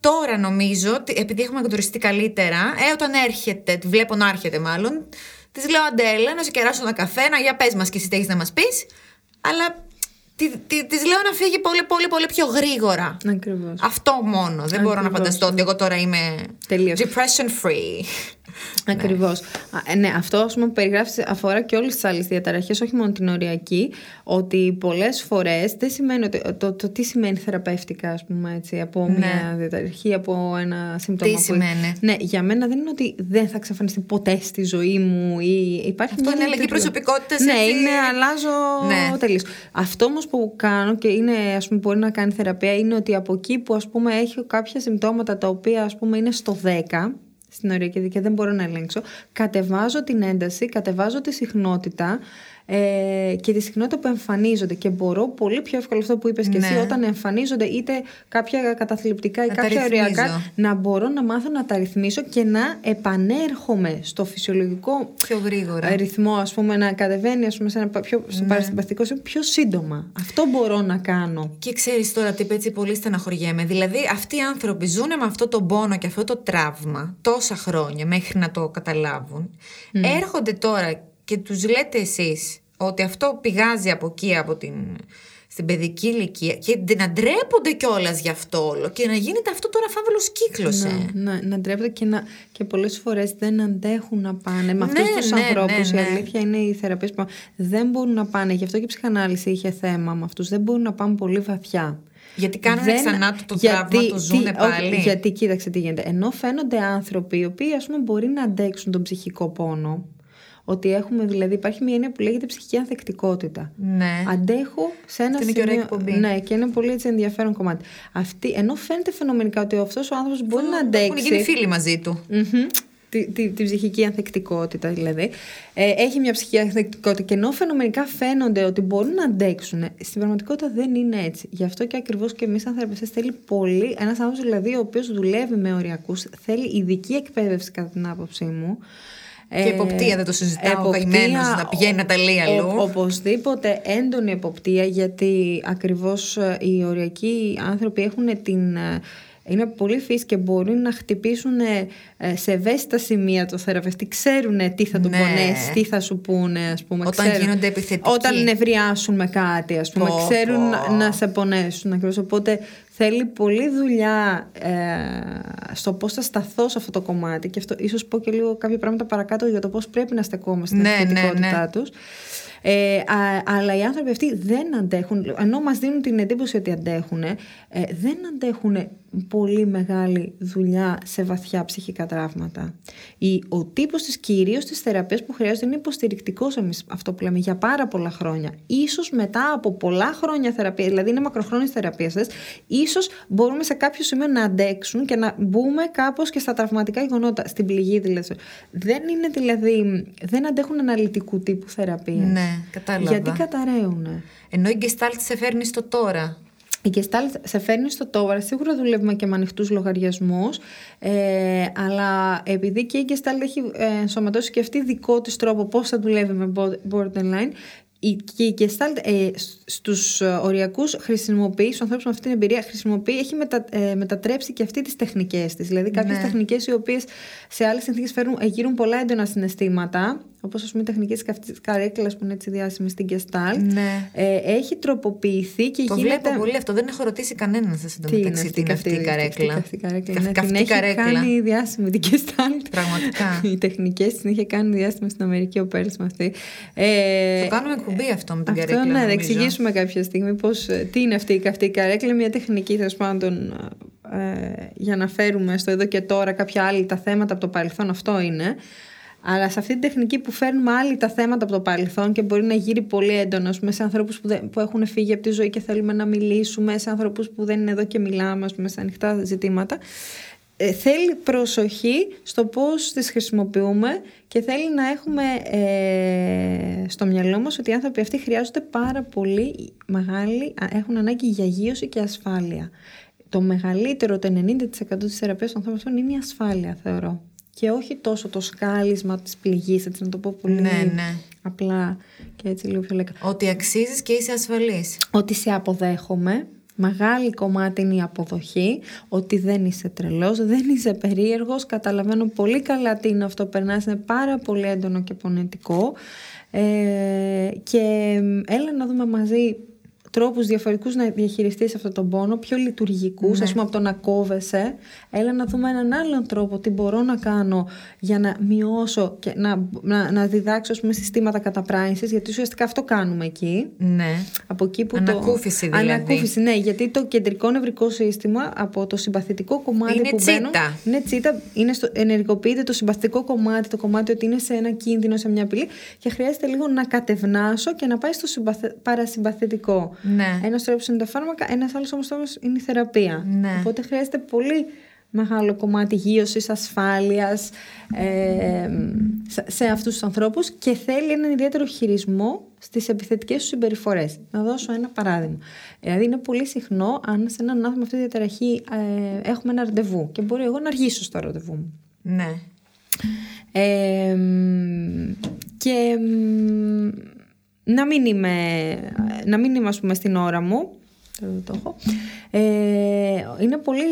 Τώρα νομίζω, ότι επειδή έχουμε γνωριστεί καλύτερα, ε, όταν έρχεται, τη βλέπω να έρχεται μάλλον, της λέω Αντέλα, να σου κεράσω ένα καφέ, να για πες μας και εσύ τι έχεις να μας πεις. Αλλά τη, τη, της λέω να φύγει πολύ, πολύ, πολύ πιο γρήγορα. Ακριβώς. Αυτό μόνο. Δεν μπορώ να Ακριβώς. φανταστώ ότι εγώ τώρα είμαι Τελείως. depression free. Ακριβώς. Ναι, αυτό ας πούμε, που περιγράφεις αφορά και όλες τις άλλες διαταραχές, όχι μόνο την οριακή. Ότι πολλές φορές δεν σημαίνει ότι. Το, το, τι σημαίνει θεραπευτικά, ας πούμε, έτσι, από Ναι. μια διαταραχή, από ένα σύμπτωμα. που- σημαίνει; Ναι, για μένα δεν είναι ότι δεν θα εξαφανιστεί ποτέ στη ζωή μου ή υπάρχει Αυτό μια είναι αλλαγή λειτουργία. προσωπικότητας, Ναι, έτσι. είναι αλλάζω Ναι. τελείως. Αυτό όμως που κάνω και είναι, ας πούμε, μπορεί να κάνει θεραπεία είναι ότι από εκεί που ας πούμε έχει κάποια συμπτώματα τα οποία ας πούμε είναι στο 10 στην οριακή δίκαια δεν μπορώ να ελέγξω. Κατεβάζω την ένταση, κατεβάζω τη συχνότητα ε, και τη συχνότητα που εμφανίζονται. Και μπορώ πολύ πιο εύκολα αυτό που είπες και εσύ, Ναι. όταν εμφανίζονται είτε κάποια καταθλιπτικά ή Να τα κάποια ρυθμίζω. οριακά, να μπορώ να μάθω να τα ρυθμίσω και να επανέρχομαι στο φυσιολογικό Πιο γρήγορα. ρυθμό, ας πούμε, να κατεβαίνει ας πούμε, σε ένα πα- πιο, Ναι. στο παρασυμπαστικό σημείο πιο σύντομα. Αυτό μπορώ να κάνω. Και ξέρεις τώρα τι είπε έτσι πολύ στεναχωριέμαι. Δηλαδή, αυτοί οι άνθρωποι ζουν με αυτό το πόνο και αυτό το τραύμα τόσα χρόνια μέχρι να το καταλάβουν. Έρχονται τώρα και τους λέτε εσείς ότι αυτό πηγάζει από εκεί, από την. Στην παιδική ηλικία και να ντρέπονται κιόλας γι' αυτό όλο και να γίνεται αυτό τώρα φαύλος κύκλος. Ε. Να, να ντρέπεται και, να, και πολλές φορές δεν αντέχουν να πάνε. Με Ναι, αυτούς τους ναι, ανθρώπους ναι, η ναι. αλήθεια είναι οι θεραπείες που δεν μπορούν να πάνε. Γι' αυτό και η ψυχανάλυση είχε θέμα με αυτούς. Δεν μπορούν να πάνε πολύ βαθιά. Γιατί κάνουν Δεν- ξανά το, το γιατί- τραύμα, το ζουνε τι- πάλι. όχι, γιατί κοίταξε τι γίνεται. Ενώ φαίνονται άνθρωποι οι οποίοι ας πούμε μπορεί να αντέξουν τον ψυχικό πόνο. Ότι έχουμε δηλαδή, υπάρχει μια έννοια που λέγεται ψυχική ανθεκτικότητα. Ναι. Αντέχω σε ένα Αυτή είναι και ωραία σημείο. εκπομπή. Ναι, και είναι πολύ έτσι ενδιαφέρον κομμάτι. Αυτή, ενώ φαίνεται φαινομενικά ότι αυτός ο άνθρωπος μπορεί να αντέξει. Έχουν γίνει φίλοι μαζί του. Μμμ. Τη, τη, τη ψυχική ανθεκτικότητα δηλαδή. Ε, έχει μια ψυχική ανθεκτικότητα και ενώ φαινομενικά φαίνονται ότι μπορούν να αντέξουν, στην πραγματικότητα δεν είναι έτσι. Γι' αυτό και ακριβώς και εμείς, σαν θεραπευτέ, θέλει πολύ. Ένας άνθρωπος δηλαδή, ο οποίος δουλεύει με οριακούς, θέλει ειδική εκπαίδευση, κατά την άποψή μου. Και εποπτεία, δεν το συζητάω, ο καημένος να πηγαίνει να τα λέει αλλού. ο- οπωσδήποτε έντονη εποπτεία, γιατί ακριβώς ε, οι οριακοί άνθρωποι έχουν την... ε, Είναι πολύ φύση και μπορούν να χτυπήσουν ε, ε, σε ευαίσθητα σημεία το θεραπευτή. Ξέρουν τι θα του Ναι. πονέσει, τι θα σου πούνε, ας πούμε. Όταν ξέρουν. γίνονται επιθετικοί. Όταν νευριάσουν με κάτι, ας πούμε. Πω, ξέρουν πω. να, να σε πονέσουν. Ακριβώς. Οπότε θέλει πολλή δουλειά ε, στο πώς θα σταθώ σε αυτό το κομμάτι. Και αυτό ίσως πω και λίγο κάποια πράγματα παρακάτω για το πώς πρέπει να στεκόμαστε στην Ναι, ναι, επιθετικότητά ναι. τους. Ε, α- αλλά οι άνθρωποι αυτοί δεν αντέχουν, ενώ μας δίνουν την εντύπωση ότι αντέχουν, ε, δεν αντέχουν πολύ μεγάλη δουλειά σε βαθιά ψυχικά τραύματα. Η, ο τύπος της κυρίως της θεραπείας που χρειάζεται είναι υποστηρικτικός εμείς αυτό που λέμε για πάρα πολλά χρόνια. Ίσως μετά από πολλά χρόνια θεραπείας, δηλαδή είναι μακροχρόνιες θεραπείες, ίσως μπορούμε σε κάποιο σημείο να αντέξουν και να μπούμε κάπως και στα τραυματικά γεγονότα, στην πληγή δηλαδή. Δεν είναι δηλαδή, δεν αντέχουν αναλυτικού τύπου θεραπείας. Ναι, κατάλαβα. Γιατί καταραίουν. Ενώ η Gestalt σε φέρνει στο τώρα. Η Gestalt σε φέρνει στο τώρα. Σίγουρα δουλεύουμε και με ανοιχτούς λογαριασμούς. Ε, αλλά επειδή και η Gestalt έχει ε, ενσωματώσει και αυτή δικό της τρόπο πώς θα δουλεύει με bo- borderline, η, και η Gestalt ε, στους οριακούς χρησιμοποιεί, στους ανθρώπους με αυτή την εμπειρία χρησιμοποιεί, έχει μετα, ε, μετατρέψει και αυτή τις τεχνικές της. Δηλαδή κάποιες Ναι. τεχνικές οι οποίες σε άλλες συνθήκες φέρουν, ε, γύρουν πολλά έντονα συναισθήματα, όπως ας πούμε οι τεχνικές της καρέκλας που είναι έτσι διάσημες στην Gestalt, Ναι. ε, έχει τροποποιηθεί και Το γίνεται... βλέπω πολύ αυτό. Δεν έχω ρωτήσει κανέναν σα Τι είναι εντωμεταξύ. αυτή, Τι είναι αυτή η αυτή, καρέκλα. αυτή η καρέκλα. Καφ- Ναι, Καυτή την έχει καρέκλα. κάνει διάσημη την Gestalt. Πραγματικά. Οι τεχνικές την είχε κάνει διάστημα στην Αμερική ο Πέρι με αυτή. Ε, Το κάνουμε εκπομπή αυτό με την αυτό, καρέκλα. ναι, θα νομίζω. εξηγήσουμε κάποια στιγμή πώς, ε, τι είναι αυτή η καυτή καρέκλα. Μια τεχνική, τέλος πάντων, ε, για να φέρουμε στο εδώ και τώρα κάποια άλλη τα θέματα από το παρελθόν. Αυτό είναι. Αλλά σε αυτή την τεχνική που φέρνουμε άλλοι τα θέματα από το παρελθόν και μπορεί να γύρει πολύ έντονο ας πούμε, σε ανθρώπους που, δεν- που έχουν φύγει από τη ζωή και θέλουμε να μιλήσουμε, σε ανθρώπους που δεν είναι εδώ και μιλάμε, ας πούμε, σε ανοιχτά ζητήματα. Ε, θέλει προσοχή στο πώς τις χρησιμοποιούμε και θέλει να έχουμε ε, στο μυαλό μας ότι οι άνθρωποι αυτοί χρειάζονται πάρα πολύ μεγάλη, α, έχουν ανάγκη για γύρωση και ασφάλεια. Το μεγαλύτερο, το 90% της θεραπείας των ανθρώπων αυτών είναι η ασφάλεια, θεωρώ. Και όχι τόσο το σκάλισμα της πληγής, έτσι να το πω πολύ Ναι, ναι. απλά και έτσι λίγο πιο λεκά. Ότι αξίζεις και είσαι ασφαλής. Ότι σε αποδέχομαι, μεγάλη κομμάτι είναι η αποδοχή, ότι δεν είσαι τρελός, δεν είσαι περίεργος, καταλαβαίνω πολύ καλά τι είναι αυτό, περνάς, είναι πάρα πολύ έντονο και πονετικό ε, και έλα να δούμε μαζί τρόπους διαφορετικούς να διαχειριστείς αυτό τον πόνο, πιο λειτουργικούς, ας πούμε από το να κόβεσαι. Έλα να δούμε έναν άλλον τρόπο, τι μπορώ να κάνω για να μειώσω και να, να, να διδάξω ας πούμε, συστήματα καταπράησης, γιατί ουσιαστικά αυτό κάνουμε εκεί. Ναι. Από εκεί που Ανακούφιση το... δηλαδή. Ανακούφιση, ναι, γιατί το κεντρικό νευρικό σύστημα από το συμπαθητικό κομμάτι Είναι που τσίτα. μπαίνουν... Είναι τσίτα. Είναι στο, ενεργοποιείται το συμπαθητικό κομμάτι, το κομμάτι ότι είναι σε ένα κίνδυνο, σε μια απειλή και χρειάζεται λίγο να κατευνάσω και να πάει στο συμπαθε, παρασυμπαθητικό. Ναι. Ένας τρόπος είναι τα φάρμακα, ένας άλλος όμως τρόπος είναι η θεραπεία. Ναι. Οπότε χρειάζεται πολύ μεγάλο κομμάτι γύρωσης, ασφάλειας ε, σε- σε αυτούς τους ανθρώπους και θέλει έναν ιδιαίτερο χειρισμό στις επιθετικές του συμπεριφορές. Να δώσω ένα παράδειγμα. Δηλαδή είναι πολύ συχνό αν σε έναν άνθρωπο με αυτή τη διαταραχή ε, έχουμε ένα ραντεβού και μπορεί εγώ να αργήσω στο ραντεβού μου. Ναι. Ε, και μ, να μην είμαι, να μην είμαι ας πούμε στην ώρα μου Τώρα δεν το έχω. Ε, είναι πολύ...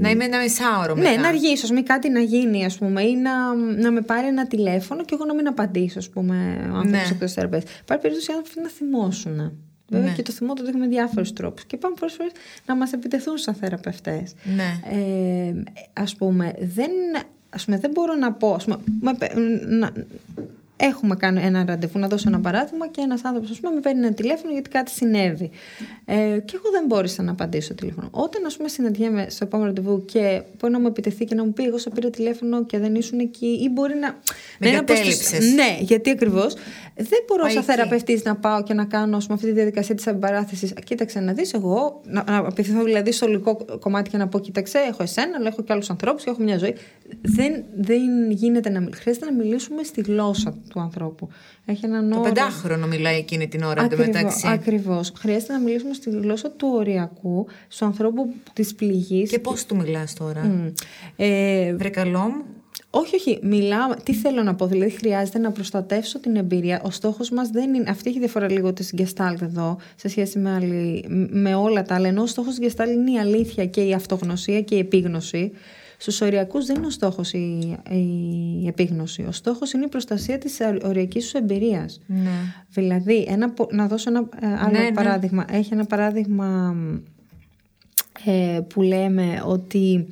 Να είμαι ένα μισάωρο Ναι, μετά. να αργήσω, ας πούμε, κάτι να γίνει, ας πούμε, ή να, να με πάρει ένα τηλέφωνο και εγώ να μην απαντήσω, ας πούμε, ο άνθρωπος Ναι. εκτός θεραπείας. Υπάρχει περίπτωση οι άνθρωποι να θυμώσουν. Βέβαια Ναι. και το θυμό το δείχνουμε με διάφορους τρόπους. Και πάμε πολλές φορές να μας επιτεθούν σαν θεραπευτές. Ναι. Ε, ας πούμε, δεν, ας πούμε, δεν μπορώ να πω, ας πούμε, με πε- να, έχουμε κάνει ένα ραντεβού, να δώσω ένα παράδειγμα και ένας άνθρωπος, ας πούμε, με παίρνει ένα τηλέφωνο γιατί κάτι συνέβη. Ε, και εγώ δεν μπόρεσα να απαντήσω στο τηλέφωνο. Όταν, ας πούμε, συναντιέμαι στο επόμενο ραντεβού και μπορεί να μου επιτεθεί και να μου πει εγώ σε πήρα τηλέφωνο και δεν ήσουν εκεί ή μπορεί να... Με να είναι προς τους- κατέληψες. Ναι, γιατί ακριβώς δεν μπορώ Πάει σαν εκεί. θεραπευτής να πάω και να κάνω ας πούμε, αυτή τη διαδικασία της αμπαράθεσης. Κοίταξε να δεις εγώ, να, να απευθυνθώ δηλαδή στο ολικό κομμάτι και να πω κοίταξε, έχω εσένα, αλλά έχω και άλλους ανθρώπους και έχω μια ζωή. Δεν, δεν γίνεται να μιλήσουμε. Χρειάζεται να μιλήσουμε στη γλώσσα του ανθρώπου. Έχει έναν Το όρο. πεντάχρονο μιλάει εκείνη την ώρα Ακριβώς, εντωμεταξύ. ακριβώς. Χρειάζεται να μιλήσουμε στη γλώσσα του οριακού, στον ανθρώπου της πληγής. Και πώς του μιλάς τώρα; Μμ. Ε, Βρε καλό μου. όχι, όχι. Μιλάω. Τι θέλω να πω. Δηλαδή, χρειάζεται να προστατεύσω την εμπειρία. Ο στόχος μας δεν είναι. Αυτή έχει διαφορά λίγο της Gestalt εδώ, σε σχέση με, άλλη, με όλα τα άλλα. Ενώ ο στόχος της Gestalt είναι η αλήθεια και η αυτογνωσία και η επίγνωση. Στους οριακούς δεν είναι ο στόχος η, η επίγνωση. Ο στόχος είναι η προστασία της οριακής σου εμπειρίας. Ναι. Δηλαδή, ένα, πο- να δώσω ένα ε, άλλο Ναι, ναι. παράδειγμα. Έχει ένα παράδειγμα ε, που λέμε ότι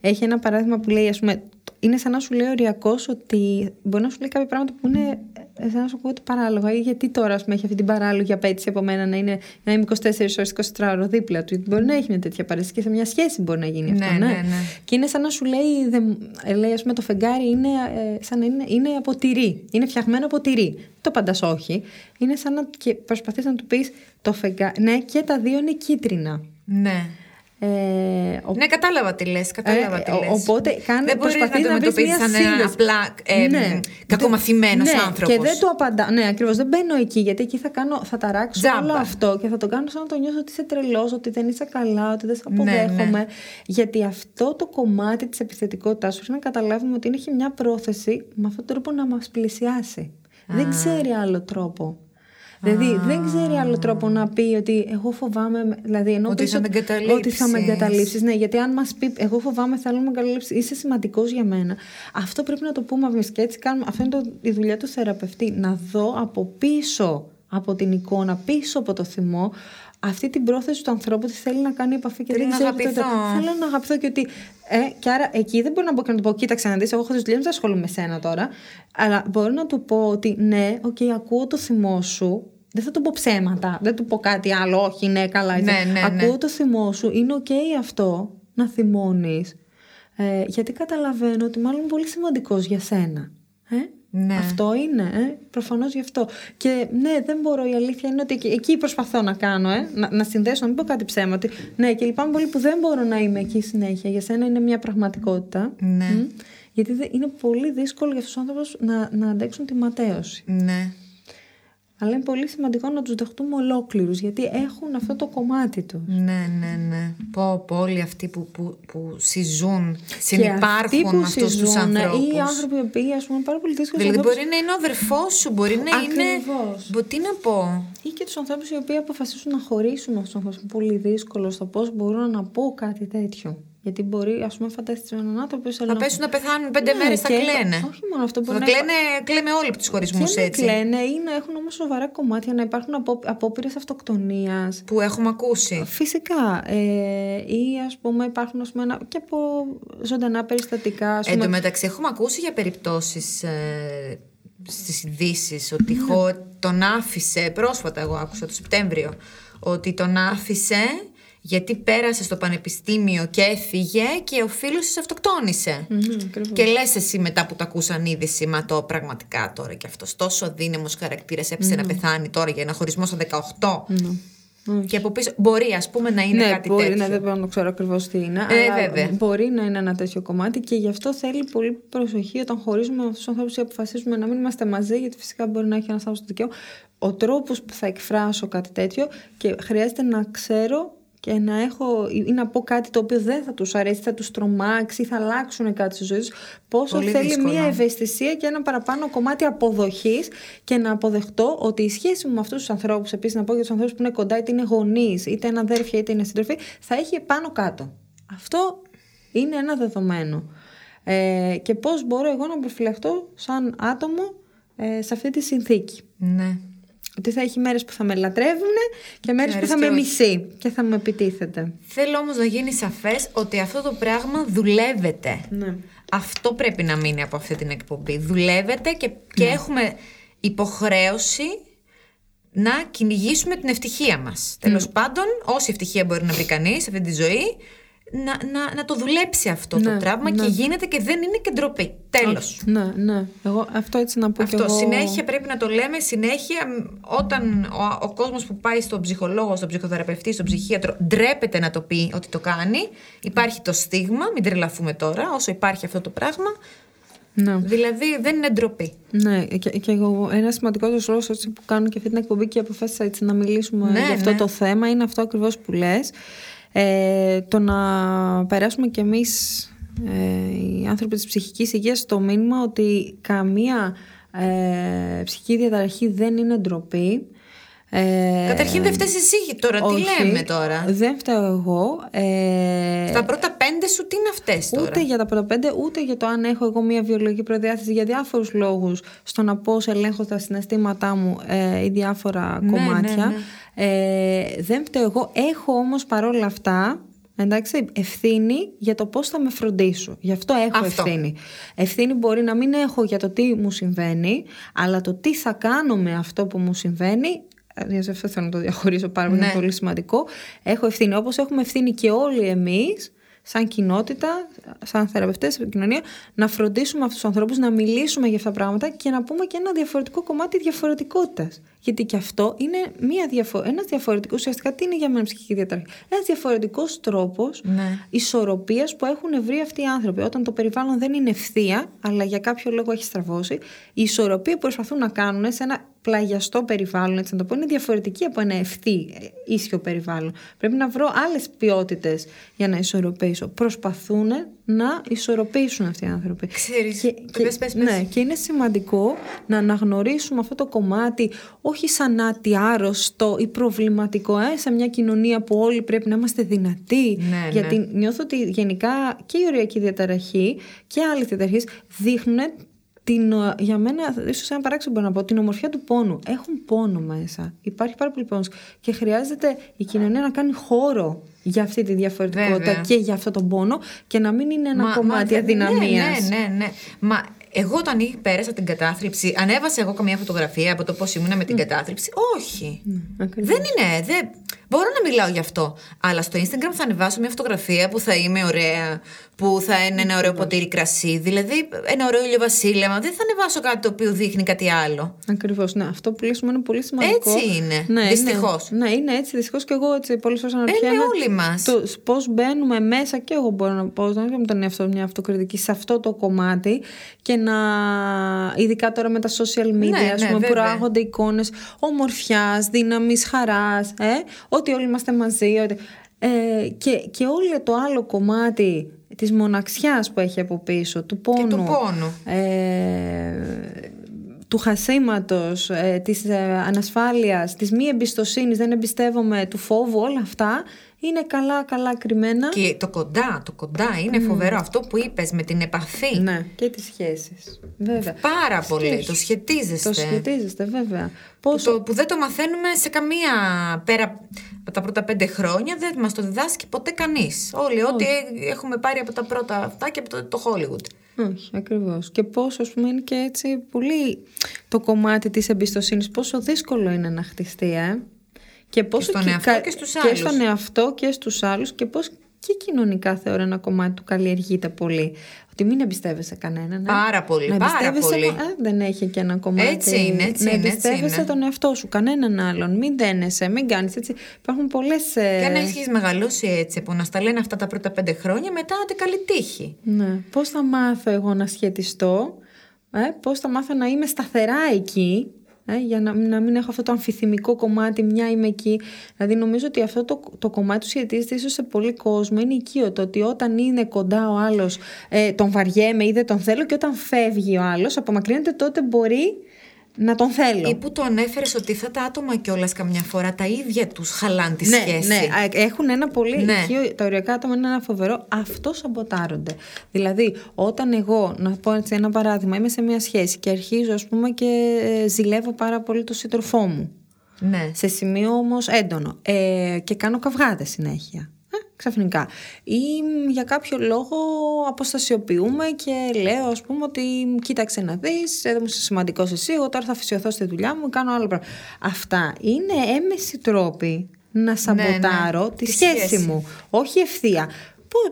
έχει ένα παράδειγμα που λέει, ας πούμε, είναι σαν να σου λέει οριακός ότι μπορεί να σου λέει κάποια πράγματα που είναι ε, σαν να σου ακούγονται παράλογα. Ή γιατί τώρα ας πούμε, έχει αυτή την παράλογη απέτηση από μένα να, είναι, να είμαι 24 ώρες 24 ώρο δίπλα του. Γιατί μπορεί να έχει μια τέτοια παρέστηση και σε μια σχέση μπορεί να γίνει αυτό. Ναι, ναι, ναι. Και είναι σαν να σου λέει, δεν- ε, λέει ας πούμε, το φεγγάρι είναι, ε, σαν να είναι, είναι από τυρί. Είναι φτιαγμένο από τυρί. Το παντάς όχι. Είναι σαν να και προσπαθείς να του πεις το φεγγάρι. Ναι, και τα δύο είναι κίτρινα. Ναι. Ε, ο- Ναι, κατάλαβα τι λες. Κατάλαβα Ε, τι ο- λες. οπότε κάνε- Δεν μπορείς να προσπαθείς το να βρεις αντιμετωπίσει μια σαν ένα σύνδεση. απλά ε, κακομαθημένος ναι, άνθρωπος. Και δεν του απαντά. Ναι, ακριβώς. Δεν μπαίνω εκεί γιατί εκεί θα, κάνω, θα ταράξω Τζάμπα. όλο αυτό και θα το κάνω σαν να το νιώσω ότι είσαι τρελός, ότι δεν είσαι καλά, ότι δεν σε Ναι, ναι. αποδέχομαι. Γιατί αυτό το κομμάτι της επιθετικότητάς σου είναι να καταλάβουμε ότι έχει μια πρόθεση με αυτόν τον τρόπο να μας πλησιάσει. Δεν ξέρει άλλο τρόπο. Δηλαδή δεν ξέρει άλλο τρόπο να πει ότι εγώ φοβάμαι. με- Δηλαδή, ενώ Ότι πεις θα με ότι- εγκαταλείψεις. Ότι θα με εγκαταλείψεις. Ναι, γιατί αν μας πει, εγώ φοβάμαι, θέλω να με εγκαταλείψεις, είσαι σημαντικός για μένα. Αυτό πρέπει να το πούμε εμεί. Και έτσι κάνουμε. Αυτό είναι το, η δουλειά του θεραπευτή. Να δω από πίσω από την εικόνα, πίσω από το θυμό, αυτή την πρόθεση του ανθρώπου ότι θέλει να κάνει επαφή και Θέλω δεν να ξέρει τότε. αγαπηθώ. Θέλω να αγαπηθώ και ότι. Ε, και άρα εκεί δεν μπορώ να μπω και να του πω: Κοίταξε να δεις, εγώ έχω τις δουλειές μου, δεν ασχολούμαι με σένα τώρα. Αλλά μπορώ να του πω ότι ναι, οκ, ακούω το θυμό σου. Δεν θα του πω ψέματα. Δεν του πω κάτι άλλο. Όχι, ναι, καλά. Ναι, είσαι. ναι, ναι. Ακούω το θυμό σου. Είναι οκ αυτό να θυμώνεις. Ε, γιατί καταλαβαίνω ότι μάλλον είναι πολύ σημαντικός για σένα. Ε; Ναι. Αυτό είναι, ε; προφανώς γι' αυτό. Και ναι, δεν μπορώ. Η αλήθεια είναι ότι εκεί, εκεί προσπαθώ να κάνω, ε; να, να συνδέσω, να μην πω κάτι ψέμα. Ότι, ναι, και λυπάμαι πολύ που δεν μπορώ να είμαι εκεί συνέχεια. Για σένα είναι μια πραγματικότητα. Ναι. Μμ. Γιατί δε- είναι πολύ δύσκολο για αυτούς τους άνθρωπους να, να αντέξουν τη ματέωση. Ναι. Αλλά είναι πολύ σημαντικό να τους δεχτούμε ολόκληρους, γιατί έχουν αυτό το κομμάτι τους. Ναι, ναι, ναι. Πω, πω όλοι αυτοί που, που, που συζούν, Και αυτοί συνυπάρχουν που με αυτούς τους συζούν, ανθρώπους. Ή άνθρωποι οι οποίοι ας πούμε είναι πάρα πολύ δύσκολοι. Δηλαδή ανθρώπους- μπορεί να είναι ο αδερφός σου, μπορεί να είναι... Ακριβώς. Μπο, τι να πω; Ή και τους ανθρώπους οι οποίοι αποφασίσουν να χωρίσουν με αυτούς του ανθρώπου. Είναι πολύ δύσκολο στο πώς μπορώ να πω κάτι τέτοιο. Γιατί μπορεί, ας πούμε, φανταστείτε έναν άνθρωπο. Θα πέσουν να πεθάνουν πέντε Ναι, μέρες, θα και- κλαίνε. όχι μόνο αυτό, μπορεί Θα να κλαίνε, κλαίμε όλοι από τους χωρισμούς Και να έτσι. κλαίνε ή να έχουν όμως σοβαρά κομμάτια, να υπάρχουν απο, απόπειρες αυτοκτονίας. Που έχουμε ακούσει. Φυσικά. Ε, ή ας πούμε υπάρχουν ας πούμε, ένα- και από ζωντανά περιστατικά. Ας Εν πούμε, τω μεταξύ, έχουμε ακούσει για περιπτώσεις ε, στις ειδήσεις ότι Ναι. χω, τον άφησε, πρόσφατα εγώ άκουσα το Σεπτέμβριο, ότι τον άφησε γιατί πέρασε στο πανεπιστήμιο και έφυγε και ο φίλος της αυτοκτόνησε. ακριβώς. Και λες εσύ μετά που το ακούσαν είδηση, μα το πραγματικά τώρα και αυτός τόσο αδύναμος χαρακτήρας έπεισε Ναι. να πεθάνει τώρα για ένα χωρισμό στα 18. Και από πίσω μπορεί ας πούμε να είναι ναι, κάτι μπορεί τέτοιο. να δεν μπορώ να ξέρω ακριβώς τι είναι. Ε, αλλά βέβαια. Μπορεί να είναι ένα τέτοιο κομμάτι και γι' αυτό θέλει πολύ προσοχή όταν χωρίζουμε με αυτούς τους ανθρώπους ή αποφασίζουμε να μην είμαστε μαζί, γιατί φυσικά μπορεί να έχει ένας άνθρωπος το δικαίωμα. Ο τρόπος που θα εκφράσω κάτι τέτοιο και χρειάζεται να ξέρω και να έχω ή να πω κάτι το οποίο δεν θα τους αρέσει, θα τους τρομάξει, θα αλλάξουν κάτι στη ζωή τους. Πόσο Πολύ θέλει δύσκολο. μια ευαισθησία και ένα παραπάνω κομμάτι αποδοχής και να αποδεχτώ ότι η σχέση μου με αυτούς τους ανθρώπους, επίσης να πω για τους ανθρώπους που είναι κοντά, είτε είναι γονείς, είτε είναι αδέρφια, είτε είναι σύντροφοι, θα έχει πάνω κάτω. Αυτό είναι ένα δεδομένο. Ε, και πώς μπορώ εγώ να προφυλαχτώ σαν άτομο ε, σε αυτή τη συνθήκη. Ναι. Ότι θα έχει μέρες που θα με λατρεύουν και μέρες που μέρες θα και με όχι. μισεί και θα με επιτίθεται. Θέλω όμως να γίνει σαφές ότι αυτό το πράγμα δουλεύεται. Ναι. Αυτό πρέπει να μείνει από αυτή την εκπομπή. Δουλεύεται και, και Ναι. έχουμε υποχρέωση να κυνηγήσουμε την ευτυχία μας. Τέλος πάντων, όση ευτυχία μπορεί να βρει κανείς σε αυτή τη ζωή, να, να, να το δουλέψει αυτό το Ναι, τραύμα ναι. και γίνεται και δεν είναι και ντροπή. Τέλος. Ναι, ναι. Εγώ αυτό έτσι να πω Αυτό κι εγώ. συνέχεια πρέπει να το λέμε συνέχεια μ, όταν ο, ο κόσμος που πάει στον ψυχολόγο, στον ψυχοθεραπευτή, στον ψυχίατρο ντρέπεται να το πει ότι το κάνει. Υπάρχει το στίγμα, μην τρελαθούμε τώρα, όσο υπάρχει αυτό το πράγμα. Ναι. Δηλαδή δεν είναι ντροπή. Ναι, και, και εγώ ένα σημαντικό λόγος που κάνω και αυτή την εκπομπή και αποφάσισα έτσι να μιλήσουμε Ναι, για αυτό ναι. το θέμα είναι αυτό ακριβώς που λες. Ε, το να περάσουμε κι εμείς ε, οι άνθρωποι της ψυχικής υγείας το μήνυμα ότι καμία ε, ψυχική διαταραχή δεν είναι ντροπή. Ε, Καταρχήν δεν φταίεις εσύ τώρα, τι όχι, λέμε τώρα; Δεν φταίω εγώ. Ε, Τα πρώτα πέντε σου τι είναι αυτές τώρα; Ούτε για τα πρώτα πέντε, ούτε για το αν έχω εγώ μια βιολογική προδιάθεση για διάφορους λόγους στο να πώς ελέγχω τα συναισθήματά μου ε, ή διάφορα Ναι, κομμάτια. ναι, Ε, δεν φταίω εγώ. Έχω όμως παρόλα αυτά εντάξει, ευθύνη για το πώς θα με φροντίσω. Γι' αυτό έχω Αυτό. ευθύνη. Ευθύνη μπορεί να μην έχω για το τι μου συμβαίνει, αλλά το τι θα κάνω με αυτό που μου συμβαίνει ε, γι' αυτό θέλω να το διαχωρίσω πάρα πολύ, Ναι. είναι πολύ σημαντικό. Έχω ευθύνη. Όπως έχουμε ευθύνη και όλοι εμείς, σαν κοινότητα, σαν θεραπευτές, σαν κοινωνία, να φροντίσουμε αυτούς τους ανθρώπους, να μιλήσουμε για αυτά τα πράγματα και να πούμε και ένα διαφορετικό κομμάτι διαφορετικότητας. Γιατί και αυτό είναι μια διαφο- ένας διαφορετικός, ουσιαστικά τι είναι για μένα ψυχική διαταραχή; Ένας διαφορετικός τρόπος Ναι. ισορροπίας που έχουν βρει αυτοί οι άνθρωποι. Όταν το περιβάλλον δεν είναι ευθεία, αλλά για κάποιο λόγο έχει στραβώσει, η ισορροπία που προσπαθούν να κάνουν σε ένα πλαγιαστό περιβάλλον, έτσι να το πω, είναι διαφορετική από ένα ευθύ ε, ίσιο περιβάλλον. Πρέπει να βρω άλλες ποιότητες για να ισορροπήσω. Προσπαθούν να ισορροπήσουν αυτοί οι άνθρωποι. Ξέρεις, και, πες, πες, πες. Ναι, και είναι σημαντικό να αναγνωρίσουμε αυτό το κομμάτι όχι σαν άτι άρρωστο ή προβληματικό ε, σε μια κοινωνία που όλοι πρέπει να είμαστε δυνατοί. Ναι, γιατί ναι. νιώθω ότι γενικά και η οριακή διαταραχή και άλλες διαταραχές δείχνουν την, ε, για μένα, ίσως ένα παράξενο μπορώ να πω, την ομορφιά του πόνου. Έχουν πόνο μέσα. Υπάρχει πάρα πολύ πόνος. Και χρειάζεται η κοινωνία να κάνει χώρο για αυτή τη διαφορετικότητα Βέβαια. και για αυτό τον πόνο και να μην είναι ένα Μα- κομμάτι μα- αδυναμίας. Ναι, ναι, ναι, ναι. Μα εγώ όταν ή- πέρασα την κατάθλιψη, ανέβασα εγώ καμία φωτογραφία από το πώς ήμουν με την κατάθλιψη. Όχι. ακριβώς. δεν είναι. Δεν... Μπορώ να μιλάω γι' αυτό. Αλλά στο Instagram θα ανεβάσω μια φωτογραφία που θα είμαι ωραία, που θα είναι ένα ωραίο ποτήρι κρασί. Δηλαδή ένα ωραίο ηλιοβασίλεμα. Δεν θα ανεβάσω κάτι το οποίο δείχνει κάτι άλλο. Ακριβώς. Ναι, αυτό που λες μου είναι πολύ σημαντικό. Έτσι είναι. Ναι, Δυστυχώς. Ναι, ναι, είναι έτσι. Δυστυχώς και εγώ έτσι πολλές φορές αναρωτιέμαι. Είναι όλοι μας. Πώς μπαίνουμε μέσα και εγώ μπορώ να πω, να μην τον εαυτό μια αυτοκριτική σε αυτό το κομμάτι και να. ειδικά τώρα με τα social media, Ναι, ας ναι, πούμε, βέβαια. προάγονται εικόνες ομορφιάς, δύναμης, χαράς. Ε, ότι όλοι είμαστε μαζί. Ότι... Ε, και, και όλο το άλλο κομμάτι της μοναξιάς που έχει από πίσω, του πόνου, του πόνου. ε, του χασίματος, ε, της ε, ανασφάλειας, της μη εμπιστοσύνης, δεν εμπιστεύομαι, του φόβου, όλα αυτά είναι καλά καλά κρυμμένα. Και το κοντά, το κοντά είναι φοβερό. Αυτό που είπες με την επαφή. Ναι, και τις σχέσεις, βέβαια. Πάρα πολύ. Σχέσεις. Το σχετίζεστε. Το σχετίζεστε, βέβαια. Που, Πόσο... το, που δεν το μαθαίνουμε σε καμία πέρα από τα πρώτα πέντε χρόνια δεν μας το διδάσκει ποτέ κανείς. Όλοι ό,τι έχουμε πάρει από τα πρώτα αυτά και από το, το Hollywood. Όχι, ακριβώς. Και πόσο, ας πούμε, είναι και έτσι πολύ το κομμάτι της εμπιστοσύνης, πόσο δύσκολο είναι να χτιστεί, ε; Και, πόσο στον εαυτό και στους Και άλλους. στον εαυτό και στους άλλους και πώς και κοινωνικά θεωρώ ένα κομμάτι του καλλιεργείται πολύ. Ότι μην εμπιστεύεσαι κανέναν. ε. Πάρα πολύ, Να πάρα εμπιστεύεσαι, πολύ. ε, δεν έχει και ένα κομμάτι. Έτσι είναι, έτσι να είναι, έτσι εμπιστεύεσαι είναι. τον εαυτό σου, κανέναν άλλον. Μην δένεσαι, μην κάνεις έτσι. Υπάρχουν πολλές... ε, Και αν έχεις μεγαλώσει έτσι, που να στα λένε αυτά τα πρώτα πέντε χρόνια, μετά άντε καλή τύχη. Ναι. Πώς θα μάθω εγώ να σχετιστώ, ε, πώς θα μάθω να είμαι σταθερά εκεί, ε, για να, να μην έχω αυτό το αμφιθυμικό κομμάτι, μια είμαι εκεί. Δηλαδή νομίζω ότι αυτό το, το κομμάτι του σχετίζεται ίσως σε πολύ κόσμο, είναι οικείο το ότι όταν είναι κοντά ο άλλος ε, τον βαριέμαι ή δεν τον θέλω και όταν φεύγει ο άλλος απομακρύνεται τότε μπορεί να τον θέλω. Ή που το ανέφερε ότι αυτά τα άτομα κιόλας καμιά φορά τα ίδια τους χαλάνε τη ναι, σχέση. ναι, α, έχουν ένα πολύ. Ναι. οικείο- τα οριακά άτομα είναι ένα φοβερό. Αυτό σαμποτάρονται. Δηλαδή, όταν εγώ, να πω έτσι ένα παράδειγμα, είμαι σε μια σχέση και αρχίζω, ας πούμε, και ε, ζηλεύω πάρα πολύ τον σύντροφό μου. ναι. Σε σημείο όμως έντονο. Ε, και κάνω καυγάδε συνέχεια. Ε, ξαφνικά. Ή μ, για κάποιο λόγο αποστασιοποιούμε και λέω, ας πούμε, ότι κοίταξε να δεις, δεν μου είσαι σημαντικό εσύ. Εγώ τώρα θα αφησιωθώ στη δουλειά μου, κάνω άλλο πράγμα. Αυτά είναι έμεση τρόποι να σαμποτάρω τη, Τη σχέση, σχέση. μου. Όχι ευθεία.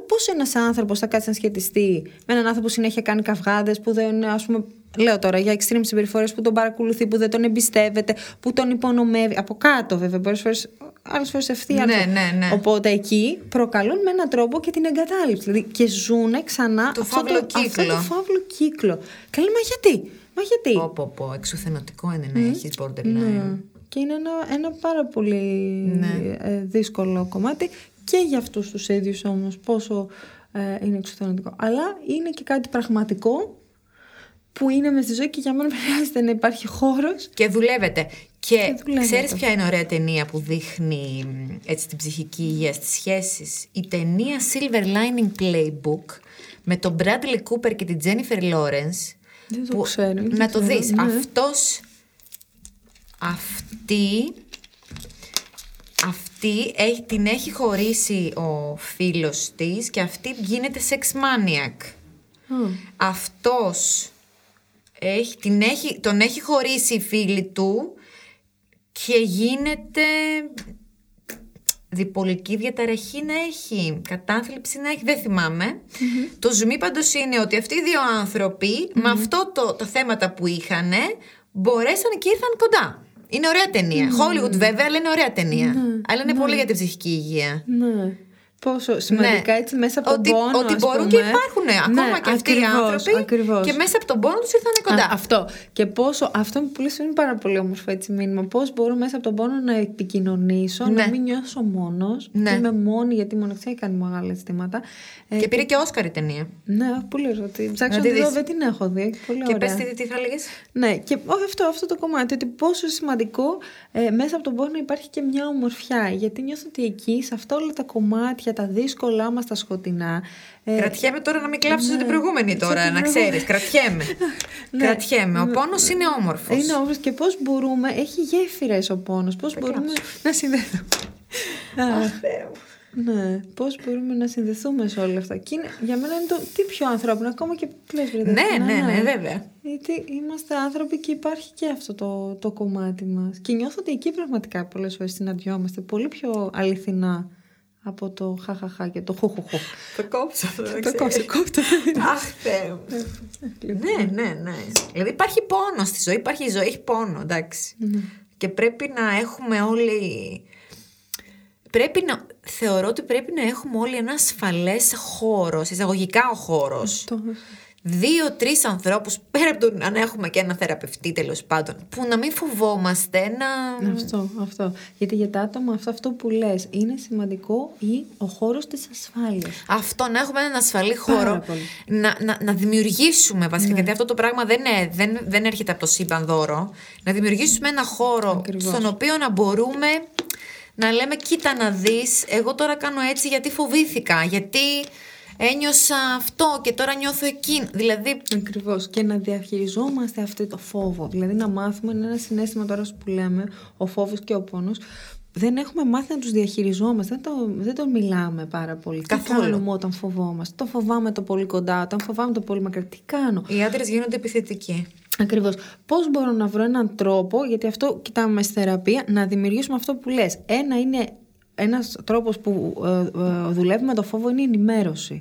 Πώς ένας άνθρωπος θα κάτσει να σχετιστεί με έναν άνθρωπο που συνέχεια κάνει καυγάδες, που δεν, ας πούμε, λέω τώρα για extreme συμπεριφορές που τον παρακολουθεί, που δεν τον εμπιστεύεται, που τον υπονομεύει. Από κάτω, βέβαια, πολλές φορές, άλλες φορές ευθεία. Ναι, άλλες φορές- ναι, ναι. Οπότε εκεί προκαλούν με έναν τρόπο και την εγκατάλειψη. Δηλαδή και ζουν ξανά Το αυτό, φαύλο αυτό κύκλο. το φαύλο κύκλο. Καλή, μα γιατί; Μα γιατί; Πω, πω, πω. Εξουθενωτικό είναι να έχεις borderline. Και είναι ένα, ένα πάρα πολύ Ναι. ε, δύσκολο κομμάτι και για αυτούς τους ίδιους όμως πόσο ε, είναι εξουθενωτικό. Αλλά είναι και κάτι πραγματικό που είναι μες στη ζωή και για μένα χρειάζεται να υπάρχει χώρος. Και δουλεύετε. Και, δουλεύετε. ξέρεις ποια είναι ωραία ταινία που δείχνει μ, έτσι την ψυχική υγεία στις σχέσεις; Η ταινία Silver Lining Playbook με τον Bradley Cooper και την Jennifer Lawrence. Δεν το ξέρω, δεν Να το το ξέρω, δεις. ναι. Αυτός, αυτή, αυτή έχει, την έχει χωρίσει ο φίλος της και αυτή γίνεται sex maniac. Αυτός έχει, την έχει, τον έχει χωρίσει η φίλη του και γίνεται διπολική διαταραχή να έχει, κατάθλιψη να έχει, δεν θυμάμαι. Το ζουμί πάντως είναι ότι αυτοί οι δύο άνθρωποι με αυτό το, τα θέματα που είχαν μπορέσαν και ήρθαν κοντά. Είναι ωραία ταινία. Hollywood βέβαια, αλλά είναι ωραία ταινία. Αλλά είναι πολύ για την ψυχική υγεία. Ναι. Πόσο σημαντικά Ναι. έτσι μέσα από τον ότι, πόνο. ότι ας μπορούν πούμε. και υπάρχουν ακόμα Ναι, και αυτοί οι ακριβώς, άνθρωποι. ακριβώς. Και μέσα από τον πόνο τους ήρθαν κοντά. Α, αυτό. Και πόσο. Αυτό που λες είναι πάρα πολύ όμορφο έτσι μήνυμα. Πώς μπορώ μέσα από τον πόνο να επικοινωνήσω, Ναι. να μην νιώσω μόνος. Ναι. Είμαι μόνη, γιατί η μοναξιά κάνει μεγάλα αισθήματα. Ε, και πήρε και Όσκαρ η ταινία. Ναι, πολύ ωραία. Τη- Ψάξω Να να τη τη δω, δεις. δεν την έχω δει. Πολύ Και ωραία. πε τι, τι θα έλεγες; Ναι, και όχι αυτό, αυτό το κομμάτι, ότι πόσο σημαντικό ε, μέσα από τον πόνο υπάρχει και μια ομορφιά. Γιατί νιώθω ότι εκεί, σε αυτά όλα τα κομμάτια, τα δύσκολά μας, τα σκοτεινά. ε, Κρατιέμαι τώρα να μην κλάψω ναι, την προηγούμενη σε τώρα, την να προηγούμενη. ξέρεις. Κρατιέμαι. Ναι. Κρατιέμαι. Ο πόνος είναι όμορφος. Είναι όμορφος και πώς μπορούμε, έχει γέφυρες ο πόνος, πώς μπορούμε να συνδεθούμε. Αχ, Ναι, πώς μπορούμε να συνδεθούμε σε όλα αυτά. Και είναι, για μένα είναι το τι πιο ανθρώπινο, ακόμα και λες, βρε, Ναι, Δεσπόινα, ναι, ναι, βέβαια. Γιατί είμαστε άνθρωποι και υπάρχει και αυτό το, το κομμάτι μας. Και νιώθω ότι εκεί πραγματικά πολλές φορές συναντιόμαστε πολύ πιο αληθινά από το χαχαχά και το χουχουχου. Το κόψω αυτό. Το κόψω, κόψω. Αχ, Θεέ μου. Ναι, ναι, ναι. Δηλαδή υπάρχει πόνο στη ζωή. Υπάρχει η ζωή, έχει πόνο, εντάξει. Και πρέπει να έχουμε όλοι. Πρέπει να. Θεωρώ ότι πρέπει να έχουμε όλοι ένα ασφαλές χώρος, εισαγωγικά ο χώρος. Το- Δύο-τρεις ανθρώπους, πέρα από το να έχουμε και ένα θεραπευτή τέλος πάντων, που να μην φοβόμαστε να. Αυτό, αυτό. Γιατί για τα άτομα αυτό, αυτό που λες είναι σημαντικό ή ο χώρος της ασφάλειας. Αυτό, να έχουμε έναν ασφαλή Πάρα χώρο. πολύ. Να, να, να δημιουργήσουμε βασικά. Γιατί αυτό το πράγμα δεν, είναι, δεν, δεν έρχεται από το σύμπαν δώρο. Να δημιουργήσουμε ένα χώρο Ακριβώς. στον οποίο να μπορούμε να λέμε: Κοίτα να δεις Εγώ τώρα κάνω έτσι γιατί φοβήθηκα. Γιατί ένιωσα αυτό και τώρα νιώθω εκείνο. Δηλαδή. Ακριβώς. Και να διαχειριζόμαστε αυτό το φόβο. Δηλαδή να μάθουμε είναι ένα συνέστημα τώρα που λέμε, ο φόβος και ο πόνος. Δεν έχουμε μάθει να τους διαχειριζόμαστε. Δεν το, δεν το μιλάμε πάρα πολύ. Καθόλου. Τι κάνουμε όταν φοβόμαστε; Το φοβάμαι το πολύ κοντά, όταν φοβάμαι το πολύ μακριά. Τι κάνω; Οι άντρες γίνονται επιθετικοί. Ακριβώς. Πώς μπορώ να βρω έναν τρόπο, γιατί αυτό κοιτάμε στη θεραπεία, να δημιουργήσουμε αυτό που λες. Ένα είναι ένας τρόπος που ε, ε, δουλεύει με το φόβο είναι η ενημέρωση.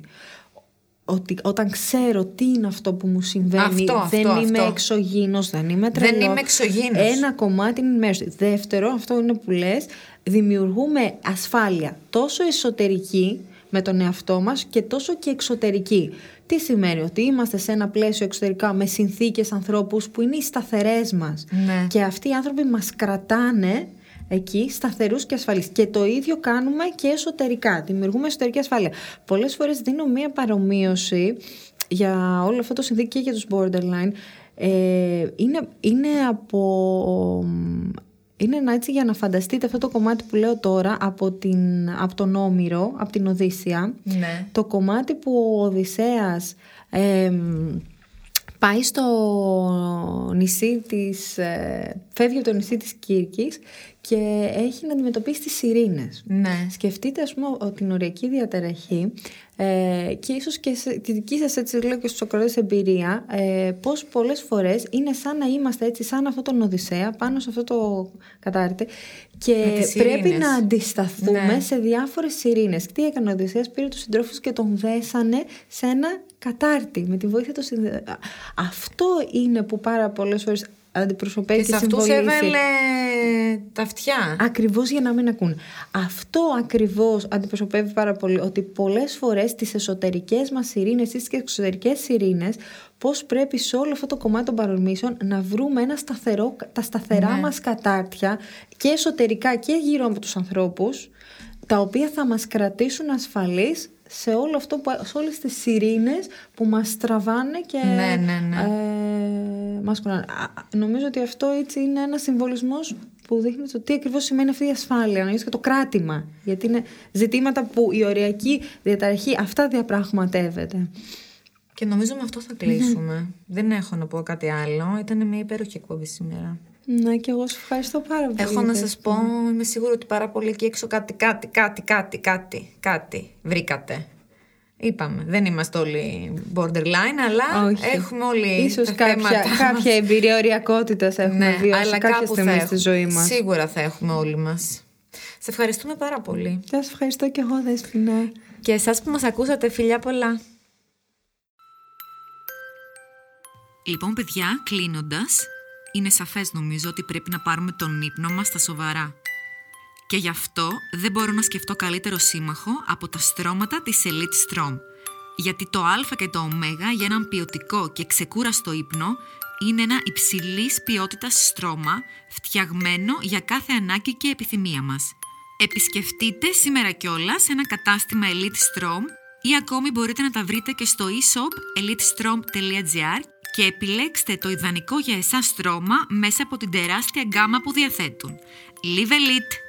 Ότι όταν ξέρω τι είναι αυτό που μου συμβαίνει, Αυτό, δεν αυτό, είμαι αυτό. εξωγήινος, δεν είμαι Δεν τρελός. είμαι εξωγήινος. Ένα κομμάτι είναι η ενημέρωση. Δεύτερο, αυτό είναι που λες, δημιουργούμε ασφάλεια τόσο εσωτερική με τον εαυτό μας και τόσο και εξωτερική. Τι σημαίνει ότι είμαστε σε ένα πλαίσιο εξωτερικά με συνθήκες ανθρώπους που είναι οι σταθερές μας Ναι. και αυτοί οι άνθρωποι μας κρατάνε εκεί σταθερούς και ασφαλείς. Και το ίδιο κάνουμε και εσωτερικά. Δημιουργούμε εσωτερική ασφάλεια. Πολλές φορές δίνω μία παρομοίωση για όλο αυτό το συνθήκη και για τους borderline. Ε, είναι, είναι από... Είναι ένα έτσι για να φανταστείτε αυτό το κομμάτι που λέω τώρα από, την, από τον Όμηρο, από την Οδύσσια. Ναι. Το κομμάτι που ο Οδυσσέας εμ, πάει στο νησί της... ε, φεύγει από το νησί της Κύρκης και έχει να αντιμετωπίσει τις σιρήνες. Ναι. Σκεφτείτε ας πούμε ο- την οριακή διαταραχή ε, και ίσως και σε, τη δική σας έτσι λέω και στους ακροατές εμπειρία ε, πως πολλές φορές είναι σαν να είμαστε έτσι σαν αυτό τον Οδυσσέα πάνω σε αυτό το κατάρτι και Με τις πρέπει σιρήνες. να αντισταθούμε Ναι. σε διάφορες σιρήνες. Τι έκανε ο Οδυσσέας, πήρε τους συντρόφους και τον δέσανε σε ένα κατάρτι με τη βοήθεια του συνδε... Α, Αυτό είναι που πάρα πολλές φορές αντιπροσωπεύει Και και, σε αυτού συμβολίζει. έβαλε τα αυτιά. Ακριβώς για να μην ακούν. Αυτό ακριβώς αντιπροσωπεύει πάρα πολύ ότι πολλές φορές τις εσωτερικές μας ειρήνες ή τις εξωτερικές ειρήνες πώς πρέπει σε όλο αυτό το κομμάτι των παρορμήσεων να βρούμε ένα σταθερό, τα σταθερά Ναι. μας κατάρτια και εσωτερικά και γύρω από τους ανθρώπους τα οποία θα μας κρατήσουν ασφαλείς σε όλο αυτό που, σε όλες τις σιρήνες που μας τραβάνε και Ναι, ναι, ναι. ε, μας κολλάνε. Α, Νομίζω ότι αυτό έτσι είναι ένας συμβολισμός που δείχνει το τι ακριβώς σημαίνει αυτή η ασφάλεια, να και το κράτημα. Γιατί είναι ζητήματα που η οριακή διαταραχή αυτά διαπραγματεύεται. Και νομίζω με αυτό θα κλείσουμε. Δεν έχω να πω κάτι άλλο. Ήταν μια υπέροχη εκπομπή σήμερα. Ναι, και εγώ σας ευχαριστώ πάρα πολύ. Έχω να για σας πω, είμαι σίγουρη ότι πάρα πολύ εκεί έξω κάτι, κάτι, κάτι, κάτι, κάτι, κάτι βρήκατε. Είπαμε, δεν είμαστε όλοι borderline, αλλά Όχι. έχουμε όλοι Ίσως τα κάποια, θέματα κάποια εμπειρία οριακότητας έχουμε ναι, βιώσει αλλά κάποια κάπου στιγμή θα στη έχουμε. ζωή μας. Σίγουρα θα έχουμε όλοι μας. Σε ευχαριστούμε πάρα πολύ. Και σας ευχαριστώ και εγώ, Δέσποινα. Και εσάς που μας ακούσατε, φιλιά πολλά. Λοιπόν, παιδιά, κλείνοντας, είναι σαφές νομίζω ότι πρέπει να πάρουμε τον ύπνο μας στα σοβαρά. Και γι' αυτό δεν μπορώ να σκεφτώ καλύτερο σύμμαχο από τα στρώματα της Elite Strom. Γιατί το α και το ω για έναν ποιοτικό και ξεκούραστο ύπνο είναι ένα υψηλής ποιότητας στρώμα φτιαγμένο για κάθε ανάγκη και επιθυμία μας. Επισκεφτείτε σήμερα κιόλας ένα κατάστημα Elite Strom ή ακόμη μπορείτε να τα βρείτε και στο e-shop elitestrom.gr και επιλέξτε το ιδανικό για εσάς στρώμα μέσα από την τεράστια γκάμα που διαθέτουν. Live Elite!